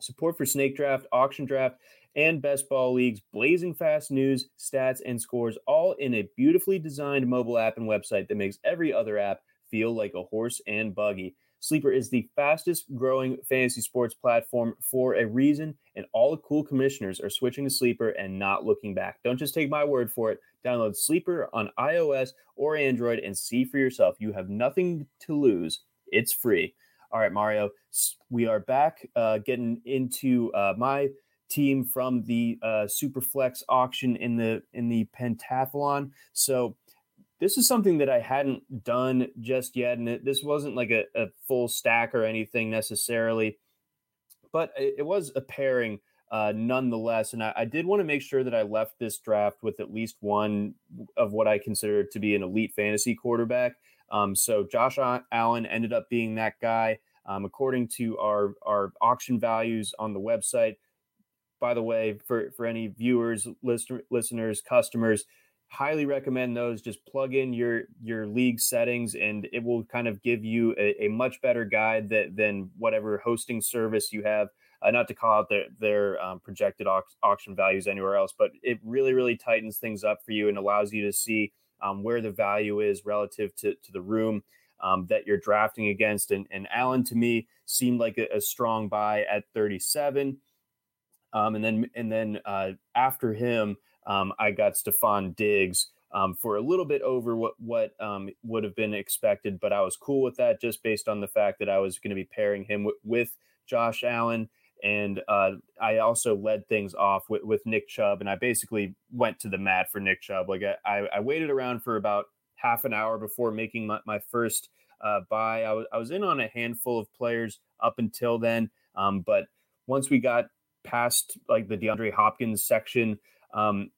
support for snake draft, auction draft, and best ball leagues, blazing fast news, stats, and scores, all in a beautifully designed mobile app and website that makes every other app feel like a horse and buggy. Sleeper is the fastest growing fantasy sports platform for a reason, and all the cool commissioners are switching to Sleeper and not looking back. Don't just take my word for it. Download Sleeper on iOS or Android and see for yourself. You have nothing to lose. It's free. All right, Mario, we are back uh, getting into uh, my team from the uh, Superflex auction in the in the pentathlon. So this is something that I hadn't done just yet, and it, this wasn't like a, a, full stack or anything necessarily, but it, it was a pairing uh, nonetheless. And I, I did want to make sure that I left this draft with at least one of what I consider to be an elite fantasy quarterback. Um, so Josh Allen ended up being that guy. Um, according to our our auction values on the website. By the way, for for any viewers, listener, listeners, customers, highly recommend those just plug in your your league settings and it will kind of give you a, a much better guide that, than whatever hosting service you have uh, not to call out their, their um, projected au- auction values anywhere else but it really really tightens things up for you and allows you to see um, where the value is relative to, to the room um, that you're drafting against and, and allen to me seemed like a, a strong buy at 37 um, and then and then uh, after him um, I got Stefon Diggs um, for a little bit over what what um, would have been expected, but I was cool with that just based on the fact that I was going to be pairing him w- with Josh Allen. And uh, I also led things off with, with Nick Chubb, and I basically went to the mat for Nick Chubb. Like I, I waited around for about half an hour before making my, my first uh, buy. I was, I was in on a handful of players up until then, um, but once we got past like the DeAndre Hopkins section, um,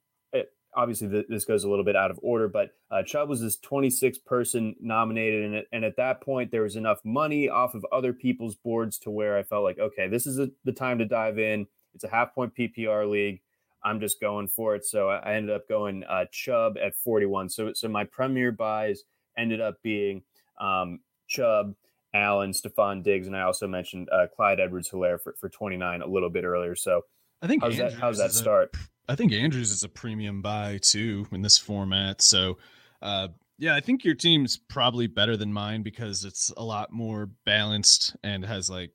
obviously the, this goes a little bit out of order, but uh, Chubb was this 26th person nominated, and, and at that point there was enough money off of other people's boards to where I felt like, okay, this is a, the time to dive in. It's a half point PPR league. I'm just going for it. So I ended up going uh, Chubb at 41. So so my premier buys ended up being um, Chubb, Allen, Stefon Diggs, and I also mentioned uh, Clyde Edwards-Helaire for, for 29 a little bit earlier. So I think how's that, how's that start? I think Andrews is a premium buy too in this format. So, uh, yeah, I think your team's probably better than mine because it's a lot more balanced and has like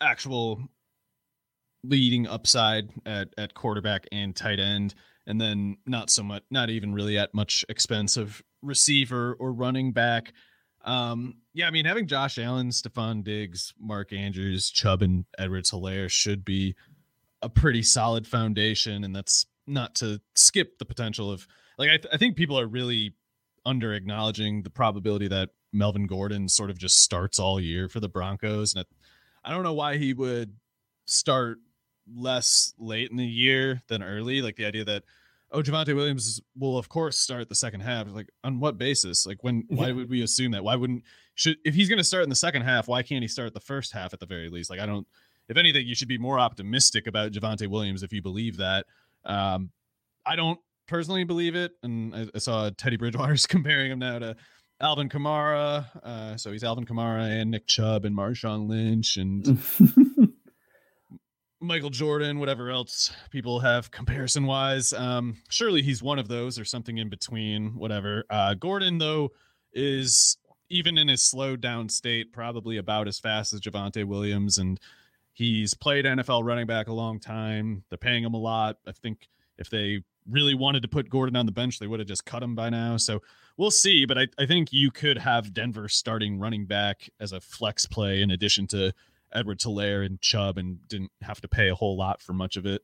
actual leading upside at at quarterback and tight end, and then not so much, not even really at much expense of receiver or running back. Um, yeah, I mean, having Josh Allen, Stefon Diggs, Mark Andrews, Chubb, and Edwards-Helaire should be a pretty solid foundation, and that's not to skip the potential of like I, th- I think people are really under acknowledging the probability that Melvin Gordon sort of just starts all year for the Broncos, and it, I don't know why he would start less late in the year than early. Like the idea that oh Javonte Williams will of course start the second half. Like on what basis? Like when? Why would we assume that? Why wouldn't should if he's going to start in the second half? Why can't he start the first half at the very least? Like I don't if anything, you should be more optimistic about Javonte Williams if you believe that. Um, I don't personally believe it, and I, I, saw Teddy Bridgewater's comparing him now to Alvin Kamara. Uh, so he's Alvin Kamara and Nick Chubb and Marshawn Lynch and Michael Jordan, whatever else people have comparison wise. Um, surely he's one of those or something in between, whatever. Uh, Gordon, though, is even in his slowed down state, probably about as fast as Javonte Williams. And He's played NFL running back a long time. They're paying him a lot. I think if they really wanted to put Gordon on the bench, they would have just cut him by now. So we'll see. But I, I think you could have Denver starting running back as a flex play in addition to Edward Helaire and Chubb and didn't have to pay a whole lot for much of it.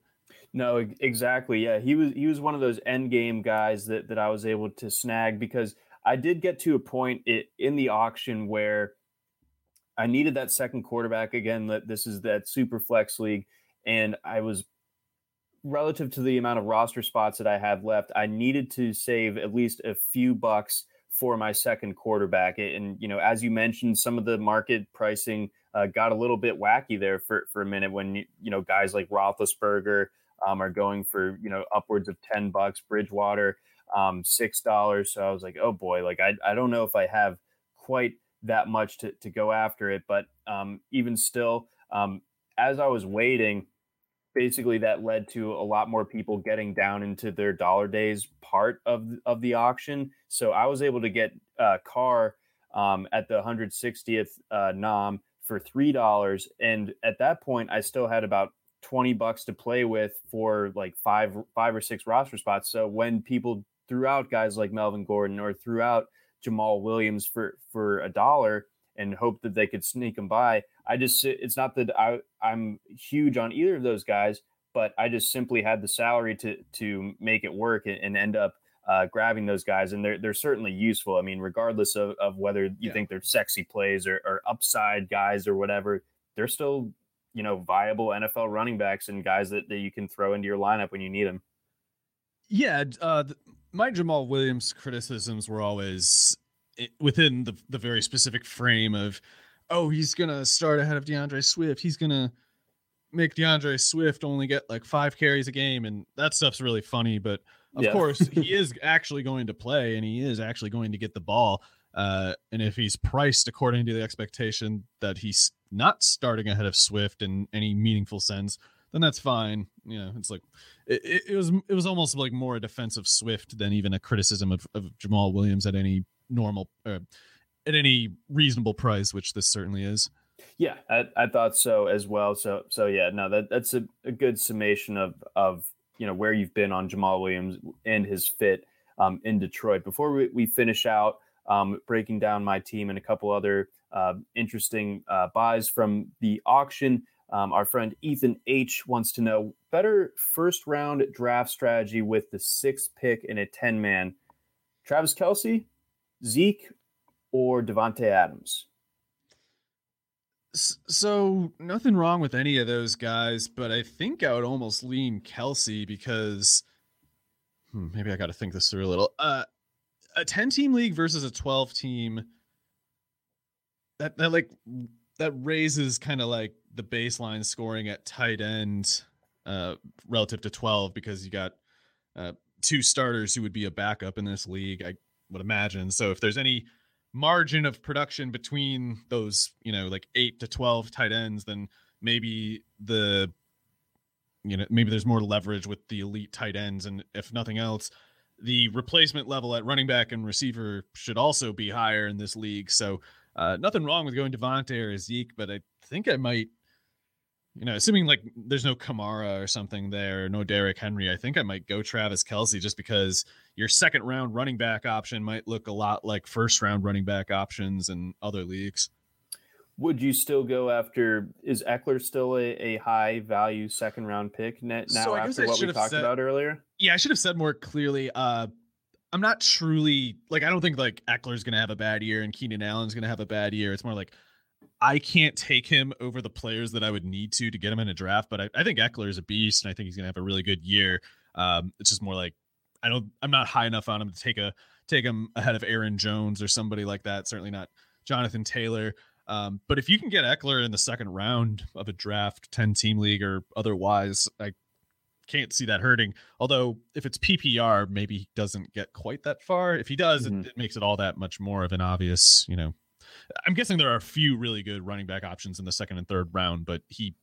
No, exactly. Yeah, he was he was one of those end game guys that that I was able to snag because I did get to a point it, in the auction where I needed that second quarterback again. That this is that super flex league, and I was relative to the amount of roster spots that I have left. I needed to save at least a few bucks for my second quarterback. And you know, as you mentioned, some of the market pricing uh, got a little bit wacky there for for a minute when you, know guys like Roethlisberger um, are going for you know upwards of ten bucks, Bridgewater um, six dollars. So I was like, oh boy, like I I don't know if I have quite that much to to go after it, but um, even still, um, as I was waiting basically that led to a lot more people getting down into their dollar days part of of the auction. So I was able to get a Carr um, at the 160th uh, nom for three dollars, and at that point, I still had about 20 bucks to play with for like five five or six roster spots. So when people threw out guys like Melvin Gordon or threw out Jamaal Williams for for a dollar and hope that they could sneak them by. I just it's not that I I'm huge on either of those guys, but I just simply had the salary to to make it work and, and end up uh, grabbing those guys, and they're they're certainly useful. I mean, regardless of, of whether you yeah. think they're sexy plays or, or upside guys or whatever, they're still you know viable NFL running backs and guys that, that you can throw into your lineup when you need them. Yeah, uh, my Jamaal Williams criticisms were always within the the very specific frame of oh he's gonna start ahead of DeAndre Swift he's gonna make DeAndre Swift only get like five carries a game and that stuff's really funny but of yeah. course he is actually going to play and he is actually going to get the ball uh, and if he's priced according to the expectation that he's not starting ahead of Swift in any meaningful sense then that's fine you know it's like it, it, was it was almost like more a defense of Swift than even a criticism of, of Jamaal Williams at any normal uh, at any reasonable price, which this certainly is. Yeah, I, I thought so as well. So so yeah, no, that that's a, a good summation of of you know where you've been on Jamaal Williams and his fit um, in Detroit. Before we, we finish out um, breaking down my team and a couple other uh, interesting uh, buys from the auction. Um, our friend Ethan H wants to know better first round draft strategy with the sixth pick in a 10 man. Travis Kelce, Zeke or Davante Adams? So nothing wrong with any of those guys, but I think I would almost lean Kelce because hmm, maybe I got to think this through a little. Uh, a ten team league versus a twelve team. That that like that raises kind of like the baseline scoring at tight end uh, relative to twelve because you got uh, two starters who would be a backup in this league. I would imagine. So if there's any margin of production between those, you know, like eight to 12 tight ends, then maybe the, you know, maybe there's more leverage with the elite tight ends. And if nothing else, the replacement level at running back and receiver should also be higher in this league. So uh, nothing wrong with going Davante or Zeke, but I think I might you know, assuming like there's no Kamara or something there, no Derrick Henry, I think I might go Travis Kelce just because your second round running back option might look a lot like first round running back options in other leagues. Would you still go after? Is Ekeler still a, a high value second round pick net now so after what we talked said, about earlier? Yeah, I should have said more clearly. Uh, I'm not truly like I don't think like Ekeler's gonna have a bad year and Keenan Allen's gonna have a bad year. It's more like I can't take him over the players that I would need to to get him in a draft, but I, I think Ekeler is a beast, and I think he's going to have a really good year. Um, it's just more like I don't, I'm not high enough on him to take a take him ahead of Aaron Jones or somebody like that. Certainly not Jonathan Taylor. Um, but if you can get Ekeler in the second round of a draft, 10 team league or otherwise, I can't see that hurting. Although if it's PPR, maybe he doesn't get quite that far. If he does, mm-hmm. it, it makes it all that much more of an obvious, you know, I'm guessing there are a few really good running back options in the second and third round, but he,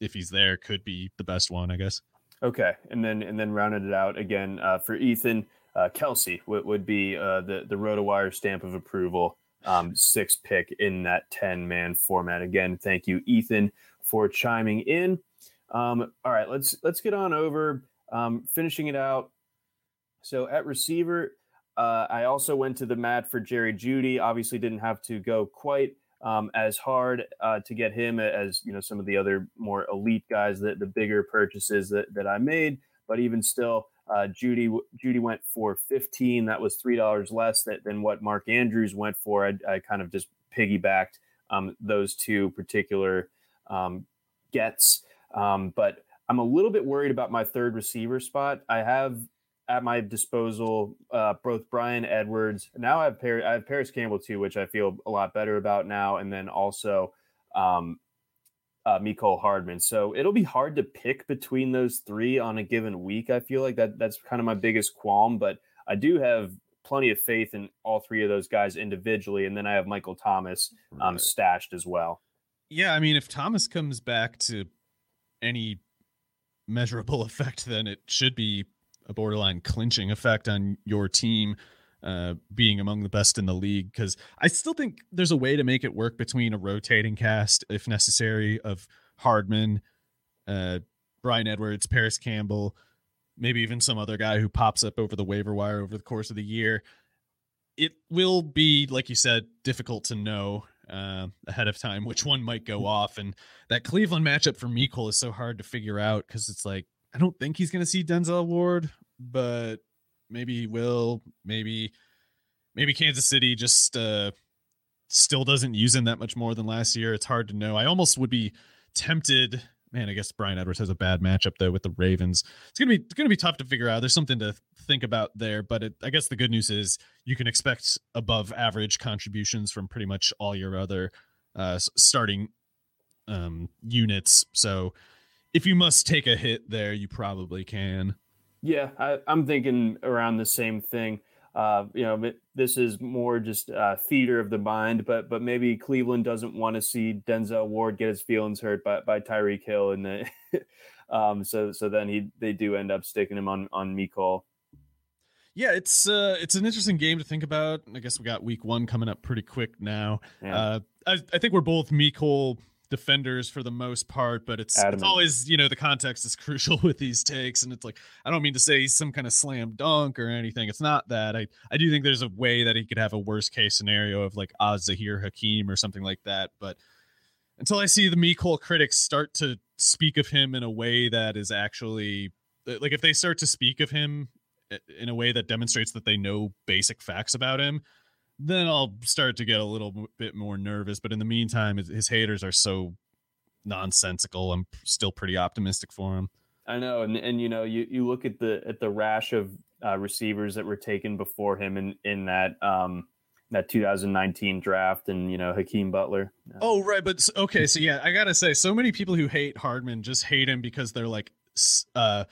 if he's there, could be the best one, I guess. Okay, and then and then rounded it out again uh, for Ethan uh, Kelce would, would be uh, the the RotoWire stamp of approval, um, six pick in that ten man format. Again, thank you, Ethan, for chiming in. Um, all right, let's let's get on over um, finishing it out. So at receiver, uh, I also went to the mat for Jerry Jeudy. Obviously, didn't have to go quite um, as hard uh, to get him as you know some of the other more elite guys that the bigger purchases that, that I made. But even still, uh, Jeudy Jeudy went for 15. That was three dollars less that, than what Mark Andrews went for. I, I kind of just piggybacked um, those two particular um, gets. Um, but I'm a little bit worried about my third receiver spot. I have at my disposal uh, both Bryan Edwards. Now I have, Par- I have Parris Campbell too, which I feel a lot better about now. And then also um, uh, Mecole Hardman. So it'll be hard to pick between those three on a given week. I feel like that that's kind of my biggest qualm, but I do have plenty of faith in all three of those guys individually. And then I have Michael Thomas um, right. stashed as well. Yeah, I mean, if Thomas comes back to any measurable effect, then it should be a borderline clinching effect on your team uh, being among the best in the league. Because I still think there's a way to make it work between a rotating cast, if necessary, of Hardman, uh, Bryan Edwards, Parris Campbell, maybe even some other guy who pops up over the waiver wire over the course of the year. It will be, like you said, difficult to know uh, ahead of time which one might go off. And that Cleveland matchup for Mecole is so hard to figure out because it's like I don't think he's going to see Denzel Ward, but maybe he will. Maybe maybe Kansas City just uh, still doesn't use him that much more than last year. It's hard to know. I almost would be tempted. Man, I guess Bryan Edwards has a bad matchup though with the Ravens. It's gonna be it's gonna be tough to figure out. There's something to think about there, but it, I guess the good news is you can expect above average contributions from pretty much all your other uh, starting um, units. So if you must take a hit there, you probably can. Yeah, I, am thinking around the same thing. Uh, you know, this is more just uh, theater of the mind, but but maybe Cleveland doesn't want to see Denzel Ward get his feelings hurt by, by Tyreek Hill, and the, um, so so then he they do end up sticking him on on Mecole. Yeah, it's uh, it's an interesting game to think about. I guess we got week one coming up pretty quick now. Yeah. Uh, I, I think we're both Mecole defenders for the most part, but it's it's always you know the context is crucial with these takes, and it's like I don't mean to say he's some kind of slam dunk or anything. It's not that. I I do think there's a way that he could have a worst case scenario of like Oz Zahir Hakeem or something like that, but until I see the Mecole critics start to speak of him in a way that is actually like if they start to speak of him eh, in a way that demonstrates that they know basic facts about him then I'll start to get a little bit more nervous. But in the meantime, his haters are so nonsensical. I'm still pretty optimistic for him. I know, and and you know, you you look at the at the rash of uh, receivers that were taken before him in in that um that 2019 draft, and you know, Hakeem Butler. Oh right, but okay, so yeah, I gotta say, so many people who hate Hardman just hate him because they're like, uh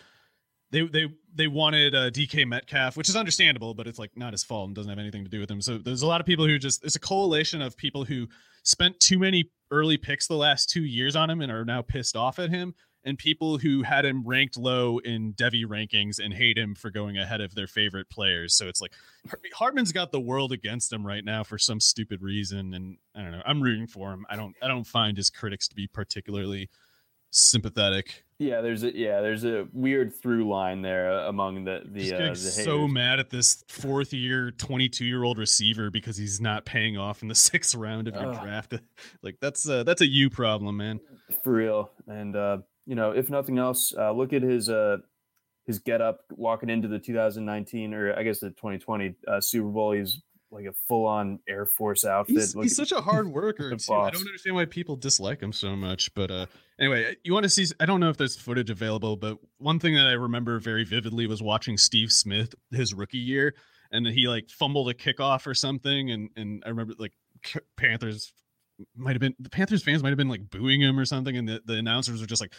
they they they wanted uh, DK Metcalf, which is understandable, but it's like not his fault and doesn't have anything to do with him. So there's a lot of people who just it's a coalition of people who spent too many early picks the last two years on him and are now pissed off at him, and people who had him ranked low in Devy rankings and hate him for going ahead of their favorite players. So it's like Hardman's got the world against him right now for some stupid reason, and I don't know. I'm rooting for him. I don't I don't find his critics to be particularly sympathetic. Yeah, there's a yeah, there's a weird through line there uh, among the the, uh, the so mad at this fourth year, 22 year old receiver because he's not paying off in the sixth round of your draft. Like that's a, that's a you problem, man. For real. And uh, you know, if nothing else, uh, look at his uh his get up walking into the 2019 or I guess the 2020 uh, Super Bowl. He's like a full on Air Force outfit. He's, he's such a hard worker too. I don't understand why people dislike him so much. But uh, anyway, you want to see? I don't know if there's footage available, but one thing that I remember very vividly was watching Steve Smith his rookie year, and he like fumbled a kickoff or something, and and I remember like Panthers might have been the Panthers fans might have been like booing him or something, and the, the announcers were just like,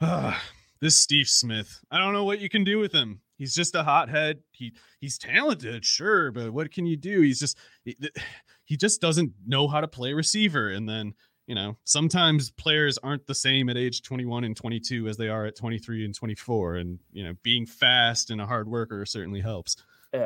ah, this Steve Smith. I don't know what you can do with him. He's just a hothead. He he's talented, sure, but what can you do? He's just he, just doesn't know how to play receiver. And then you know sometimes players aren't the same at age 21 and 22 as they are at 23 and 24. And you know being fast and a hard worker certainly helps.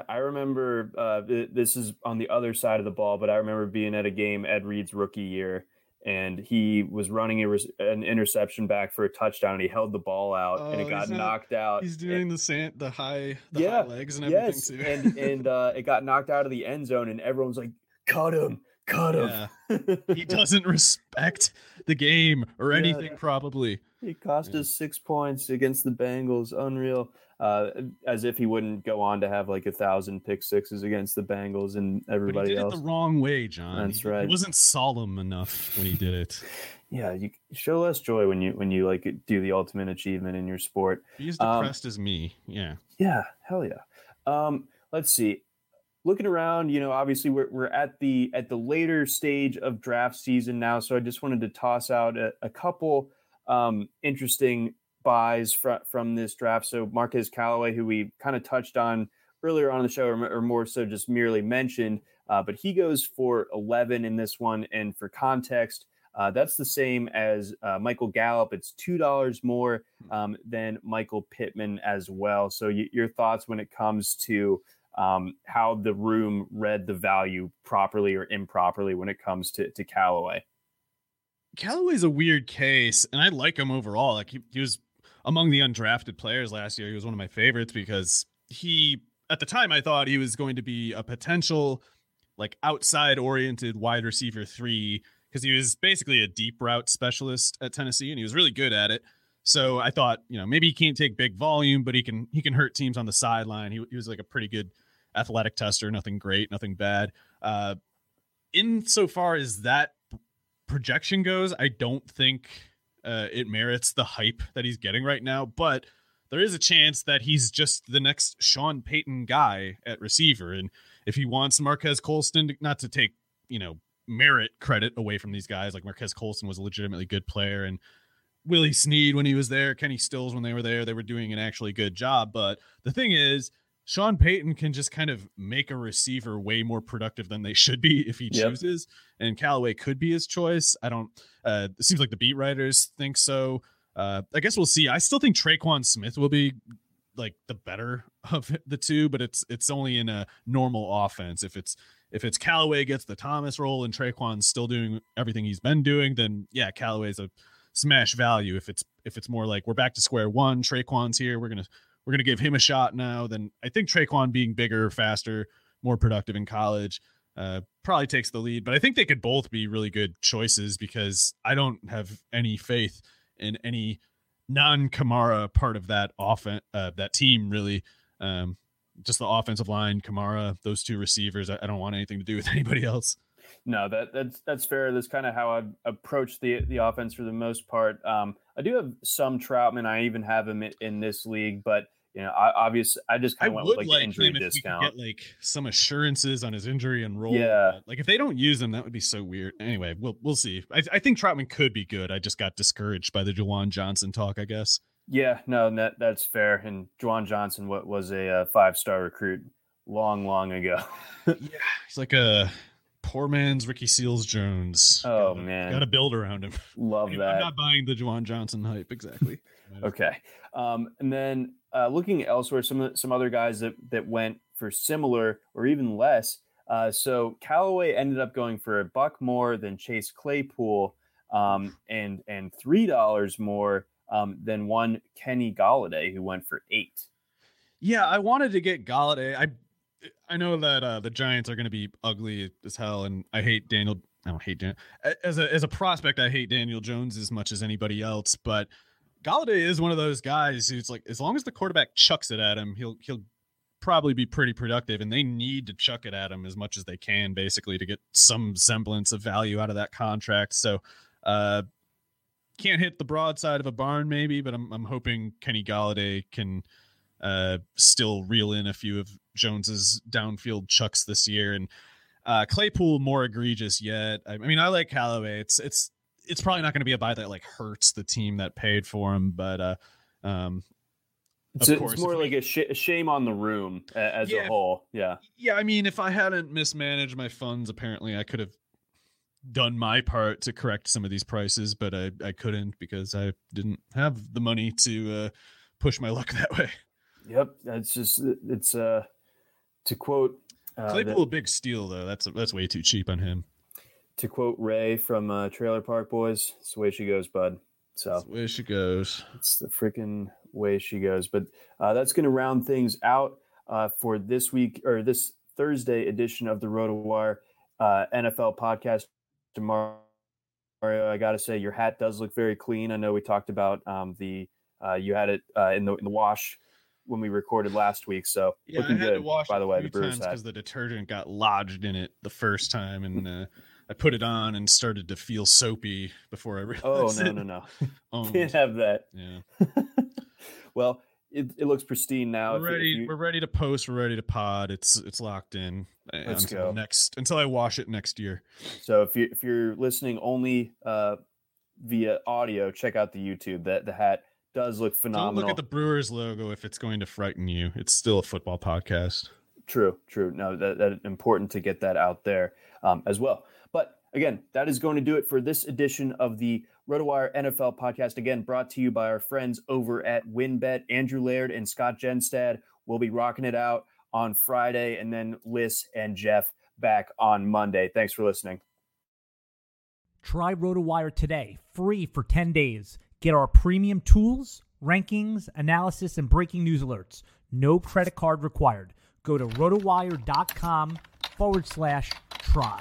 I remember uh, this is on the other side of the ball, but I remember being at a game Ed Reed's rookie year and he was running a, an interception back for a touchdown and he held the ball out oh, and it oh, got knocked out he's doing and, the sand the high the yeah, high legs and everything yes. too and and uh, it got knocked out of the end zone and everyone's like cut him Cut him. Yeah. he doesn't respect the game or Yeah. anything, probably. He cost us six points against the Bengals. Unreal. Uh, as if he wouldn't go on to have like a thousand pick sixes against the Bengals and But he everybody did else. it the wrong way, John. That's He- right. He wasn't solemn enough when he did it. yeah, you show less joy when you when you like do the ultimate achievement in your sport. He's Um, depressed as me. Yeah. Yeah, hell yeah. Um, let's see. Looking around, you know, obviously we're we're at the at the later stage of draft season now, so I just wanted to toss out a, a couple um, interesting buys from from this draft. So Marquez Callaway, who we kind of touched on earlier on the show, or, or more so just merely mentioned, uh, but he goes for 11 in this one. And for context, uh, that's the same as uh, Michael Gallup. It's two dollars more um, than Michael Pittman as well. So y- your thoughts when it comes to um, how the room read the value properly or improperly when it comes to to Callaway. Callaway's a weird case, and I like him overall. Like he, he was among the undrafted players last year. He was one of my favorites because he, at the time, I thought he was going to be a potential, like outside oriented wide receiver three because he was basically a deep route specialist at Tennessee, and he was really good at it. So I thought, you know, maybe he can't take big volume, but he can he can hurt teams on the sideline. He, he was like a pretty good athletic tester, nothing great, nothing bad. Uh, insofar as that projection goes, I don't think uh, it merits the hype that he's getting right now. But there is a chance that he's just the next Sean Payton guy at receiver, and if he wants Marquez Colston, to, not to take you know merit credit away from these guys, like Marquez Colston was a legitimately good player, and Willie Snead when he was there, Kenny Stills when they were there, they were doing an actually good job. But the thing is, Sean Payton can just kind of make a receiver way more productive than they should be if he Yep. chooses. And Callaway could be his choice. I don't. Uh, it seems like the beat writers think so. Uh, I guess we'll see. I still think Tre'Quan Smith will be like the better of the two, but it's it's only in a normal offense. If it's if it's Callaway gets the Thomas role and Tre'Quan's still doing everything he's been doing, then yeah, Callaway's a smash value. If it's if it's more like we're back to square one, Tre'Quan's here, we're gonna we're gonna give him a shot now. Then I think Tre'Quan being bigger, faster, more productive in college uh, probably takes the lead. But I think they could both be really good choices because I don't have any faith in any non Kamara part of that offense, uh, that team really. Um, just the offensive line, Kamara, those two receivers. I, I don't want anything to do with anybody else. No, that that's that's fair. That's kind of how I've approached the the offense for the most part. Um, I do have some Trautman. I even have him in, in this league, but you know, I obviously I just kind of went with like, like injury discount. get like some assurances on his injury and role. Yeah. like if they don't use him, that would be so weird. Anyway, we'll we'll see. I, I think Trautman could be good. I just got discouraged by the Juwan Johnson talk. I guess. Yeah, no, that that's fair. And Juwan Johnson, what was a uh, five star recruit long, long ago. yeah, he's like a poor man's Ricky Seals Jones. Oh, Gotta- man. gotta build around him. Love that. I'm not buying the Juwan Johnson hype exactly. Okay. Um, and then uh, looking elsewhere, some some other guys that that went for similar or even less. Uh, so Callaway ended up going for a buck more than Chase Claypool, um, and and three dollars more um, than one Kenny Golladay, who went for eight. Yeah, I wanted to get Golladay. I I know that uh, the Giants are going to be ugly as hell, and I hate Daniel. I don't hate Dan as a as a prospect. I hate Daniel Jones as much as anybody else, but Golladay is one of those guys who's like, as long as the quarterback chucks it at him, he'll he'll probably be pretty productive, and they need to chuck it at him as much as they can, basically, to get some semblance of value out of that contract. So. uh can't hit the broadside of a barn, maybe, but I'm I'm hoping Kenny Golladay can uh, still reel in a few of Jones's downfield chucks this year, and uh, Claypool more egregious yet. I, I mean, I like Callaway. It's it's it's probably not going to be a buy that like hurts the team that paid for him, but uh, um, It's, Of it's course, more if we- like a, sh- a shame on the room as Yeah, a whole. Yeah. yeah, I mean, if I hadn't mismanaged my funds, apparently I could have done my part to correct some of these prices, but I I couldn't because I didn't have the money to uh, push my luck that way. Yep. That's just it's uh to quote uh, Claypool a big steal though. That's that's way too cheap on him. to quote Ray from uh, Trailer Park Boys, it's the way she goes, bud. So That's the way she goes. it's the freaking way she goes. But uh, that's going to round things out uh, for this week or this Thursday edition of the RotoWire uh, NFL podcast tomorrow. I got to say, your hat does look very clean. I know we talked about um, the uh, you had it uh, in the in the wash when we recorded last week. So yeah, looking good. by the way, the Brewers because the detergent got lodged in it the first time, and uh, I put it on and started to feel soapy before I realized. Oh no, it. no, no, no! Can't have that. Yeah. well, it, it looks pristine now. We're ready. You... We're ready to post. We're ready to pod. It's it's locked in. Uh, Let's until go. next until I wash it next year. So if you if you're listening only uh, via audio, check out the YouTube. That the hat does look phenomenal. Don't look at the Brewers logo if it's going to frighten you. It's still a football podcast. True, true. No, that, that important to get that out there um, as well. But again, that is going to do it for this edition of the RotoWire NFL podcast. Again, brought to you by our friends over at WynnBET. Andrew Laird and Scott Jenstad will be rocking it out on Friday, and then Liz and Jeff back on Monday. Thanks for listening. Try RotoWire today, free for 10 days. Get our premium tools, rankings, analysis, and breaking news alerts. No credit card required. Go to rotowire.com forward slash try.